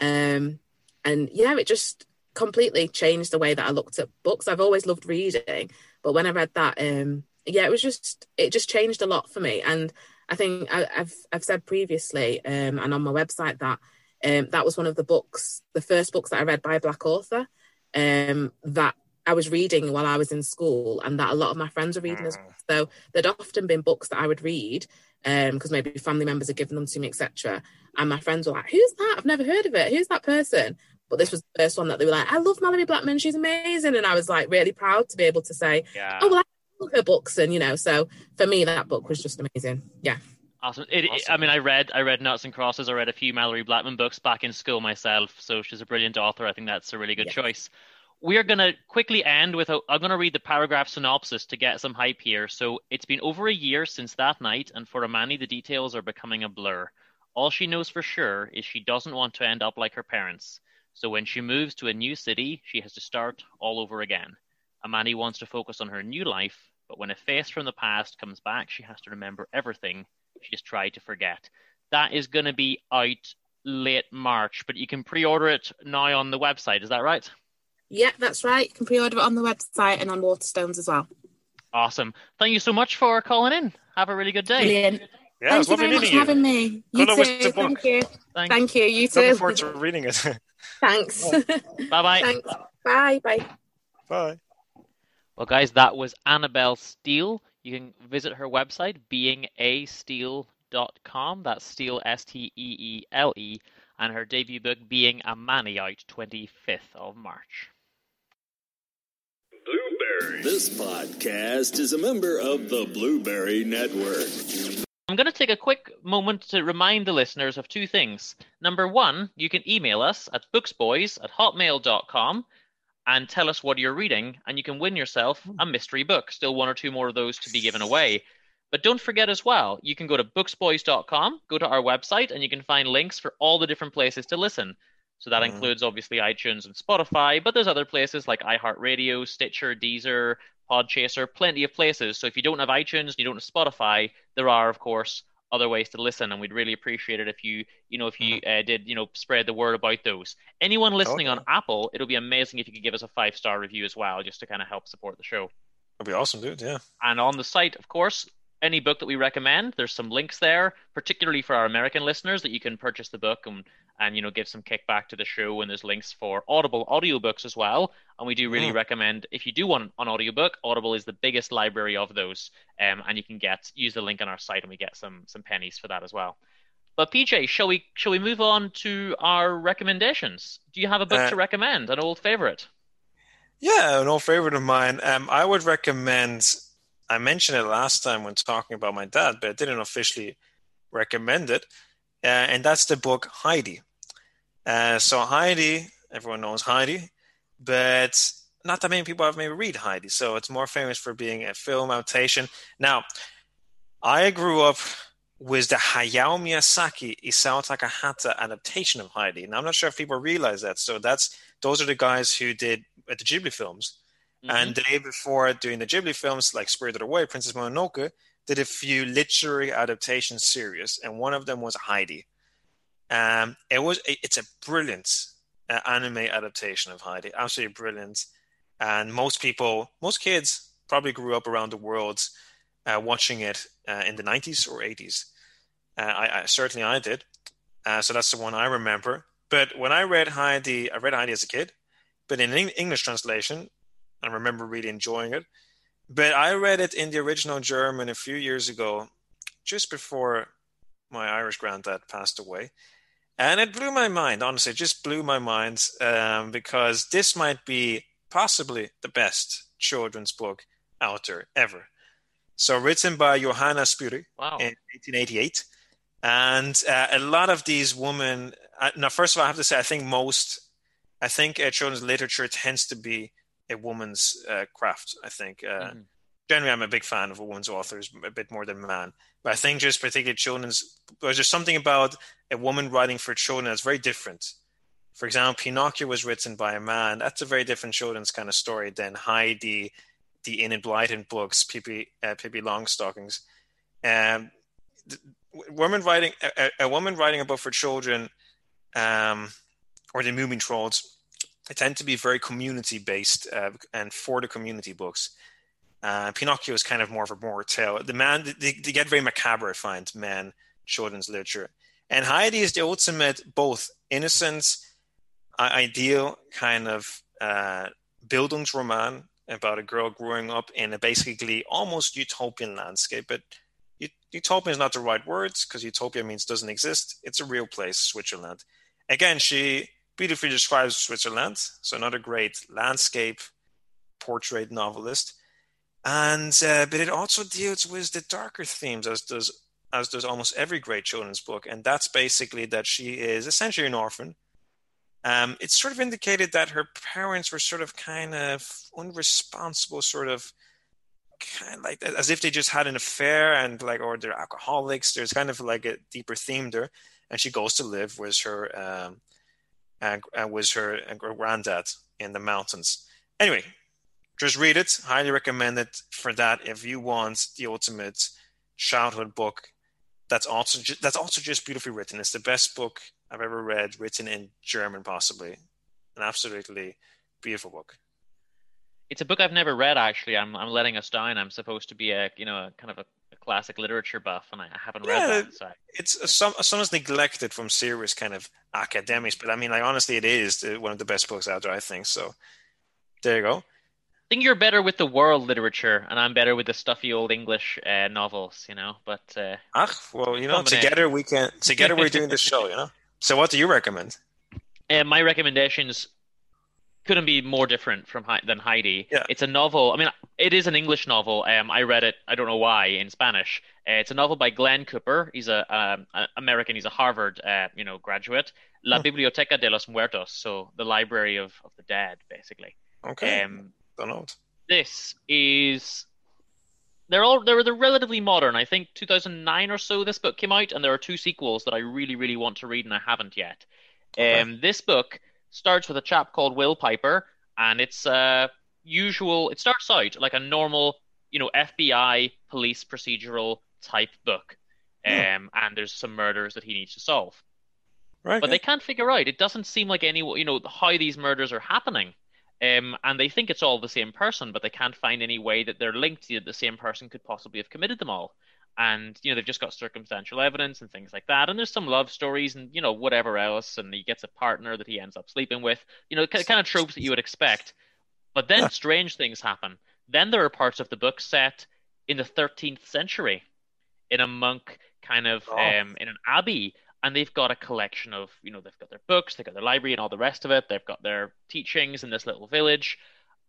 Um and yeah it just completely changed the way that i looked at books. I've always loved reading but when i read that um yeah it was just it just changed a lot for me. And i think I, i've i've said previously um and on my website that um that was one of the books the first books that i read by a black author um that i was reading while i was in school and that a lot of my friends were reading as well. So there'd often been books that i would read um because maybe family members are giving them to me etc and my friends were like who's that i've never heard of it who's that person but this was the first one that they were like i love Malorie Blackman she's amazing and i was like really proud to be able to say yeah, oh well i love her books and you know so for me that book was just amazing yeah awesome. It, it- I mean, I read I read Noughts and Crosses. I read a few Malorie Blackman books back in school myself. So she's a brilliant author. I think that's a really good Yes. choice. We are going to quickly end with a. I'm going to read the paragraph synopsis to get some hype here. So it's been over a year since that night, and for Amani, the details are becoming a blur. All she knows for sure is she doesn't want to end up like her parents. So when she moves to a new city, she has to start all over again. Amani wants to focus on her new life, but when a face from the past comes back, she has to remember everything she has tried to forget. That is going to be out late March, but you can pre-order it now on the website. Is that right? Yeah that's right you can pre-order it on the website and on waterstones as well Awesome. Thank you so much for calling in. Have a really good day. brilliant Yeah, it was thank you very much for you. having me you Good luck with too book. thank you Thanks. thank you you too. Looking too forward to reading it. thanks Bye bye. thanks bye bye Bye. Well, guys, that was Annabelle Steele. You can visit her website, beingasteel.com. That's Steele, S T E E L E. And her debut book, Being Amani, out 25th of March. This podcast is a member of the Blueberry Network. I'm going to take a quick moment to remind the listeners of two things. Number one, you can email us at booksboys at hotmail.com and tell us what you're reading, and you can win yourself a mystery book. Still one or two more of those to be given away. But don't forget as well, you can go to booksboys.com, go to our website, and you can find links for all the different places to listen. So that mm. includes obviously iTunes and Spotify, but there's other places like iHeartRadio, Stitcher, Deezer, Podchaser, plenty of places. So if you don't have iTunes, you don't have Spotify, there are of course other ways to listen, and we'd really appreciate it if you, you know, if you mm-hmm. uh, did, you know, spread the word about those. Anyone listening okay. on Apple, it'll be amazing if you could give us a five star review as well, just to kind of help support the show. That'd be awesome, dude. Yeah. And on the site, of course, any book that we recommend, there's some links there, particularly for our American listeners, that you can purchase the book and and you know give some kickback to the show. And there's links for Audible audiobooks as well. And we do really mm. recommend if you do want an audiobook, Audible is the biggest library of those, um, and you can get use the link on our site, and we get some some pennies for that as well. But PJ, shall we shall we move on to our recommendations? Do you have a book uh, to recommend, an old favorite? Yeah, an old favorite of mine. Um, I would recommend I mentioned it last time when talking about my dad, but I didn't officially recommend it. Uh, and that's the book Heidi. Uh, so Heidi, everyone knows Heidi, but not that many people have maybe read Heidi. So it's more famous for being a film adaptation. Now, I grew up with the Hayao Miyazaki Isao Takahata adaptation of Heidi. And I'm not sure if people realize that. So that's those are the guys who did the Ghibli films. Mm-hmm. And the day before doing the Ghibli films like Spirited Away, Princess Mononoke, did a few literary adaptation series, and one of them was Heidi. Um, it was it's a brilliant uh, anime adaptation of Heidi, absolutely brilliant. And most people, most kids, probably grew up around the world uh, watching it uh, in the 90s or 80s. Uh, I, I, certainly I did. Uh, so that's the one I remember. But when I read Heidi, I read Heidi as a kid, but in English translation, I remember really enjoying it. But I read it in the original German a few years ago, just before my Irish granddad passed away. And it blew my mind, honestly, it just blew my mind um, because this might be possibly the best children's book out there ever. So, written by Johanna Spyri wow. in 1888. And uh, a lot of these women, uh, now, first of all, I have to say, I think most, I think uh, children's literature tends to be a woman's uh, craft. I think uh, mm-hmm. generally I'm a big fan of a woman's authors a bit more than man, but I think just particularly children's there's just something about a woman writing for children that's very different. For example, Pinocchio was written by a man. That's a very different children's kind of story than Heidi, the Enid Blyton books, Pippi, uh, Pippi Longstockings. Um, woman writing a, a, woman writing a book for children, um, or the Moomin Trolls they tend to be very community based uh, and for the community books. Uh, Pinocchio is kind of more of a more tale. The man they, they get very macabre, I find, men children's literature. And Heidi is the ultimate both innocence, ideal kind of uh, Bildungsroman about a girl growing up in a basically almost utopian landscape. But utopian is not the right words because utopia means doesn't exist. It's a real place, Switzerland. Again, she beautifully describes Switzerland. So another great landscape portrait novelist. And uh, but it also deals with the darker themes as does as does almost every great children's book, and that's basically that she is essentially an orphan. Um, it's sort of indicated that her parents were sort of kind of unresponsible, sort of kind of like as if they just had an affair and like or they're alcoholics. There's kind of like a deeper theme there, and she goes to live with her um, and, and was her granddad in the mountains. Anyway, just read it. Highly recommend it for that if you want the ultimate childhood book. That's also ju- that's also just beautifully written. It's the best book I've ever read, written in German, possibly. An absolutely beautiful book. It's a book I've never read. Actually, I'm I'm letting us down. I'm supposed to be a you know a, kind of a classic literature buff, and I haven't yeah, read that. So. It's some sometimes neglected from serious kind of academics, but I mean, like honestly, it is one of the best books out there. I think so. There you go. I think you're better with the world literature, and I'm better with the stuffy old English uh, novels. You know, but uh, ah, well, you know, together we can. Together we're doing this show. You know. So, what do you recommend? Uh, my recommendations couldn't be more different from than Heidi. Yeah. It's a novel. I mean, it is an English novel. Um, I read it. I don't know why in Spanish. Uh, it's a novel by Glenn Cooper. He's a, um, American. He's a Harvard, uh, you know, graduate. La Biblioteca de los Muertos, so the library of, of the dead, basically. Okay. Um, Don't know. this is they're all they're they're relatively modern. I think 2009 or so this book came out, and there are two sequels that I really really want to read and I haven't yet. Okay. Um, this book starts with a chap called Will Piper, and it's uh usual. It starts out like a normal, you know, FBI police procedural type book, um, and there's some murders that he needs to solve Right. but they can't figure out. It doesn't seem like any, you know, how these murders are happening. Um, and they think it's all the same person, but they can't find any way that they're linked to the same person could possibly have committed them all. And you know they've just got circumstantial evidence and things like that. And there's some love stories and you know whatever else. And he gets a partner that he ends up sleeping with. You know, kind of tropes that you would expect. But then strange things happen. Then there are parts of the book set in the 13th century, in a monk kind of Oh. um, in an abbey, and they've got a collection of you know they've got their books they've got their library and all the rest of it they've got their teachings in this little village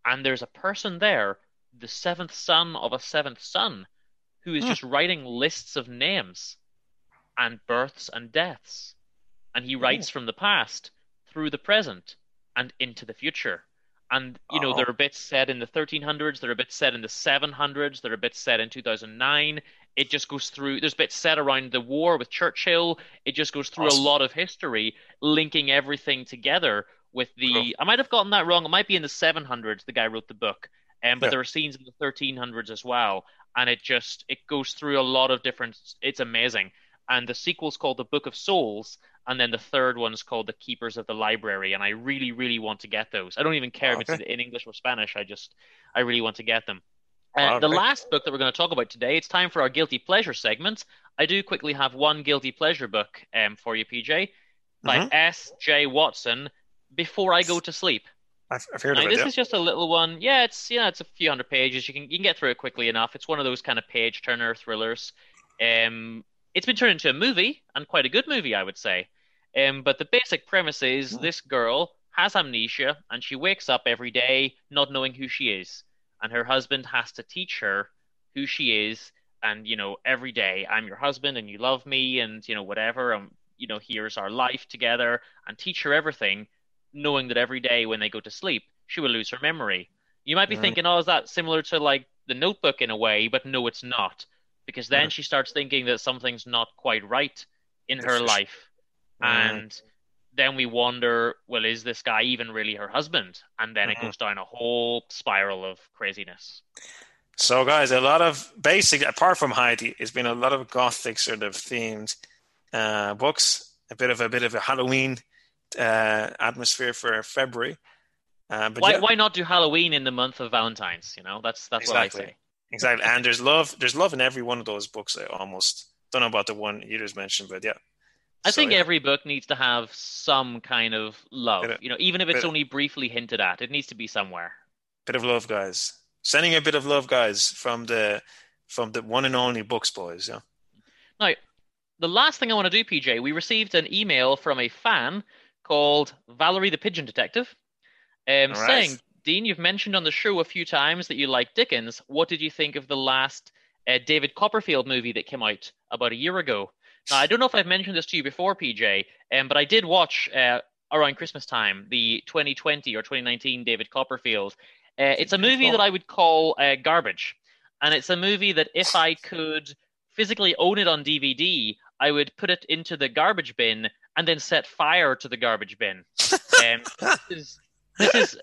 and there's a person there the seventh son of a seventh son who is Hmm. just writing lists of names and births and deaths and he writes from the past through the present and into the future and you know Oh. there are bits set in the 1300s there are bits set in the 700s there are bits set in 2009 it just goes through there's bits set around the war with churchill it just goes through Awesome. a lot of history linking everything together with the Cool. i might have gotten that wrong it might be in the 700s the guy wrote the book um, but Yeah. there are scenes in the 1300s as well and it just it goes through a lot of different it's amazing. And the sequel's called the book of souls and then the third one's called the keepers of the library and i really really want to get those. I don't even care if it's in english or spanish i just i really want to get them. Uh, the last book that we're going to talk about today it's time for our guilty pleasure segment. I do quickly have one guilty pleasure book um, for you pj by Mhm. s j watson before i go to sleep I've, I've heard now, of it. this Yeah. is just a little one. Yeah, it's yeah, it's a few hundred pages. You can you can get through it quickly enough. It's one of those kind of page turner thrillers. Um, it's been turned into a movie and quite a good movie, I would say. Um, but the basic premise is Hmm. this girl has amnesia and she wakes up every day not knowing who she is, and her husband has to teach her who she is. And you know, every day I'm your husband and you love me and you know whatever. And you know, here's our life together and teach her everything knowing that every day when they go to sleep, she will lose her memory. You might be Mm. thinking, oh, is that similar to like the notebook in a way? But no, it's not. Because then Mm. she starts thinking that something's not quite right in her life. And then we wonder, well, is this guy even really her husband? And then it Mhm. goes down a whole spiral of craziness. So, guys, a lot of basic, apart from Heidi, it's been a lot of gothic sort of themed uh, books. A bit of a bit of a Halloween uh, atmosphere for February. Uh, but Why, yeah, why not do Halloween in the month of Valentine's? You know, that's that's Exactly. what I say. exactly. And there's love. There's love in every one of those books. I almost don't know about the one you just mentioned, but yeah. I So, think yeah. every book needs to have some kind of love. Of- You know, even if it's bit of- only briefly hinted at, it needs to be somewhere. bit of love, guys. Sending a bit of love, guys, from the from the one and only Books Boys. Yeah. Now, the last thing I want to do, PJ, we received an email from a fan called Valerie the Pigeon Detective, um, right. saying, Dean, you've mentioned on the show a few times that you like Dickens. What did you think of the last uh, David Copperfield movie that came out about a year ago? Now, I don't know if I've mentioned this to you before, PJ, um, but I did watch uh, around Christmas time the 2020 or 2019 David Copperfield. Uh, it's a movie that I would call uh, garbage. And it's a movie that if I could physically own it on DVD, I would put it into the garbage bin and then set fire to the garbage bin. Um, this, is, this is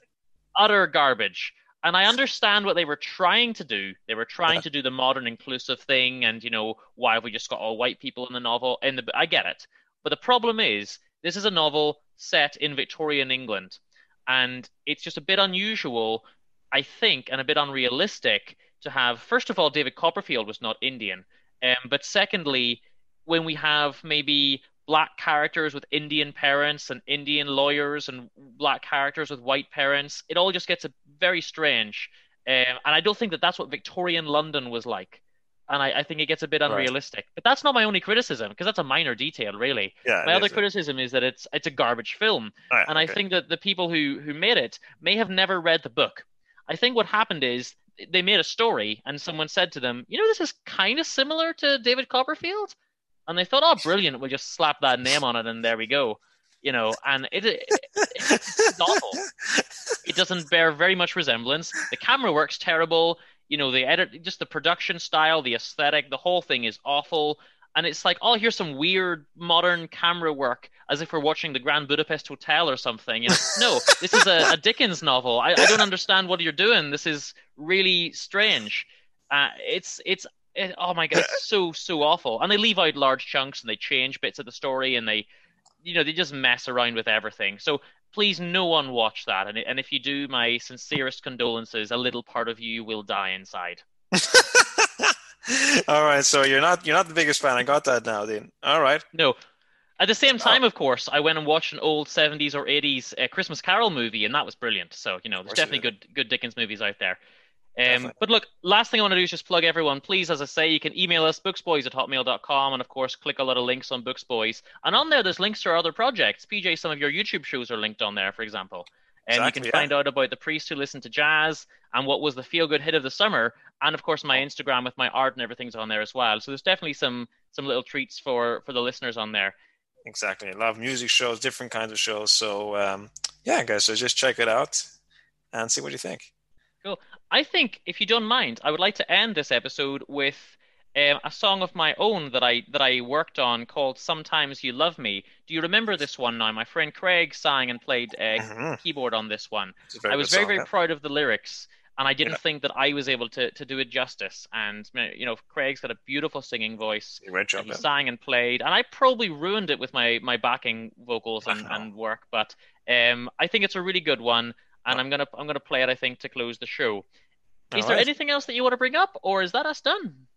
utter garbage. And I understand what they were trying to do. They were trying to do the modern inclusive thing, and you know why have we just got all white people in the novel? In the I get it, but the problem is this is a novel set in Victorian England, and it's just a bit unusual, I think, and a bit unrealistic to have. First of all, David Copperfield was not Indian, um, but secondly, when we have maybe black characters with Indian parents and Indian lawyers and black characters with white parents, it all just gets a, very strange. Um, and I don't think that that's what Victorian London was like. and I, I think it gets a bit Right. unrealistic. But that's not my only criticism because that's a minor detail, really. Yeah. My other is. criticism is that it's it's a garbage film, right, and I think that the people who who made it may have never read the book. I think what happened is they made a story, and someone said to them, "You know, this is kind of similar to David Copperfield," and they thought, "Oh, brilliant! We'll just slap that name on it, and there we go." You know, and it, it it's awful. It doesn't bear very much resemblance. The camera work's terrible. You know, the edit, just the production style, the aesthetic, the whole thing is awful. And it's like, oh, here's some weird modern camera work, as if we're watching the Grand Budapest Hotel or something. You know, no, this is a, a Dickens novel. I, I don't understand what you're doing. This is really strange. Uh, it's it's it, oh my god, it's so so awful. And they leave out large chunks and they change bits of the story and they, you know, they just mess around with everything. So please, no one watch that. And and if you do, my sincerest condolences. A little part of you will die inside. All right, so you're not you're not the biggest fan. I got that now, Dean. All right. No. At the same time, of course, I went and watched an old 70s or 80s uh, Christmas Carol movie, and that was brilliant. So, you know, there's definitely good good Dickens movies out there. Um, but look, last thing I want to do is just plug everyone. Please, as I say, you can email us, booksboys at hotmail.com, and of course, click a lot of links on Booksboys. And on there, there's links to our other projects. PJ, some of your YouTube shows are linked on there, for example. And Exactly, you can yeah. find out about the priest who listened to jazz and what was the feel good hit of the summer. And of course, my Instagram with my art and everything's on there as well. So there's definitely some some little treats for for the listeners on there. Exactly. A lot of music shows, different kinds of shows. So um, yeah, guys. So just check it out and see what you think. I think, if you don't mind, I would like to end this episode with um, a song of my own that I that I worked on called "Sometimes You Love Me." Do you remember this one? Now, my friend Craig sang and played uh, Mhm. keyboard on this one. I was very song, very yeah. proud of the lyrics, and I didn't Yeah. think that I was able to to do it justice. And you know, Craig's got a beautiful singing voice. Job. and he man. sang and played, and I probably ruined it with my my backing vocals and, and work, but um, I think it's a really good one, and. I'm gonna I'm gonna play it. I think to close the show. Is All there right. anything else that you want to bring up, or is that us done?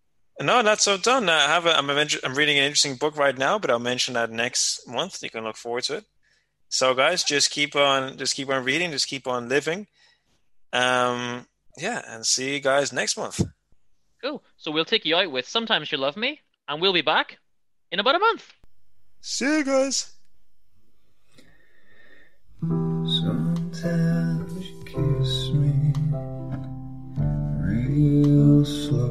No, not so done. I have a, I'm, aven- I'm reading an interesting book right now, but I'll mention that next month. You can look forward to it. So, guys, just keep on, just keep on reading, just keep on living. Um, yeah, and see you guys next month. Cool. So we'll take you out with "Sometimes You Love Me," and we'll be back in about a month. See you guys. Real slow.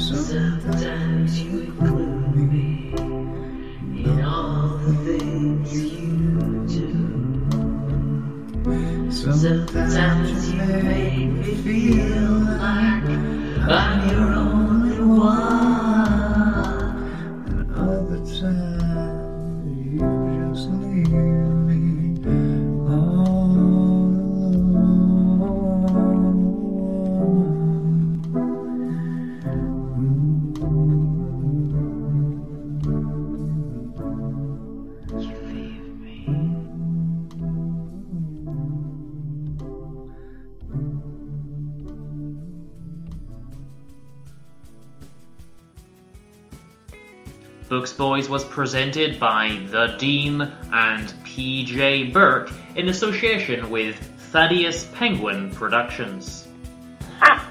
Sometimes you include me in all the things you do. Sometimes you make me feel. Books Boys was presented by The Dean and PJ Burke in association with Thaddeus Penguin Productions. Ah.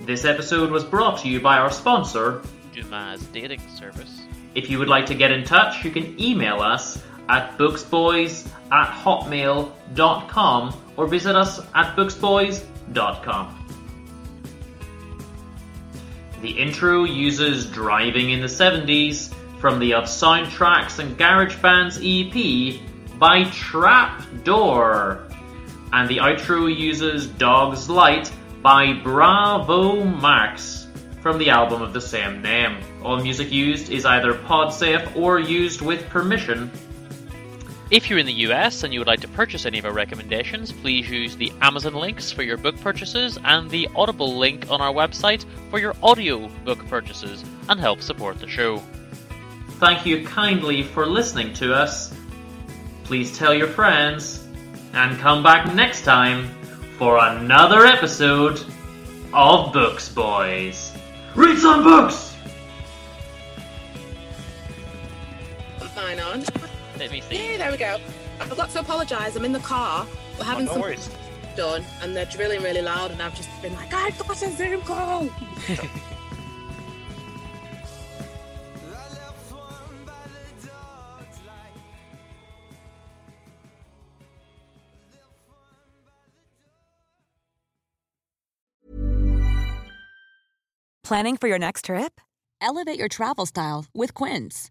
This episode was brought to you by our sponsor. Dumas dating service. If you would like to get in touch, you can email us at booksboys at hotmail.com or visit us at booksboys.com. The intro uses Driving in the 70s from the Of Soundtracks and Garage Bands EP by Trapdoor. And the outro uses Dog's Light by Bravo Max from the album of the same name. All music used is either PodSafe or used with permission. If you're in the US and you would like to purchase any of our recommendations, please use the Amazon links for your book purchases and the Audible link on our website for your audio book purchases and help support the show. Thank you kindly for listening to us. Please tell your friends and come back next time for another episode of Books Boys. Read some books! Put mine on. Let me see. Yeah, there we go. I've got to apologise. I'm in the car. We're having oh, no some worries. done, and they're drilling really loud, and I've just been like, I've got a Zoom call. Planning for your next trip? Elevate your travel style with Quince.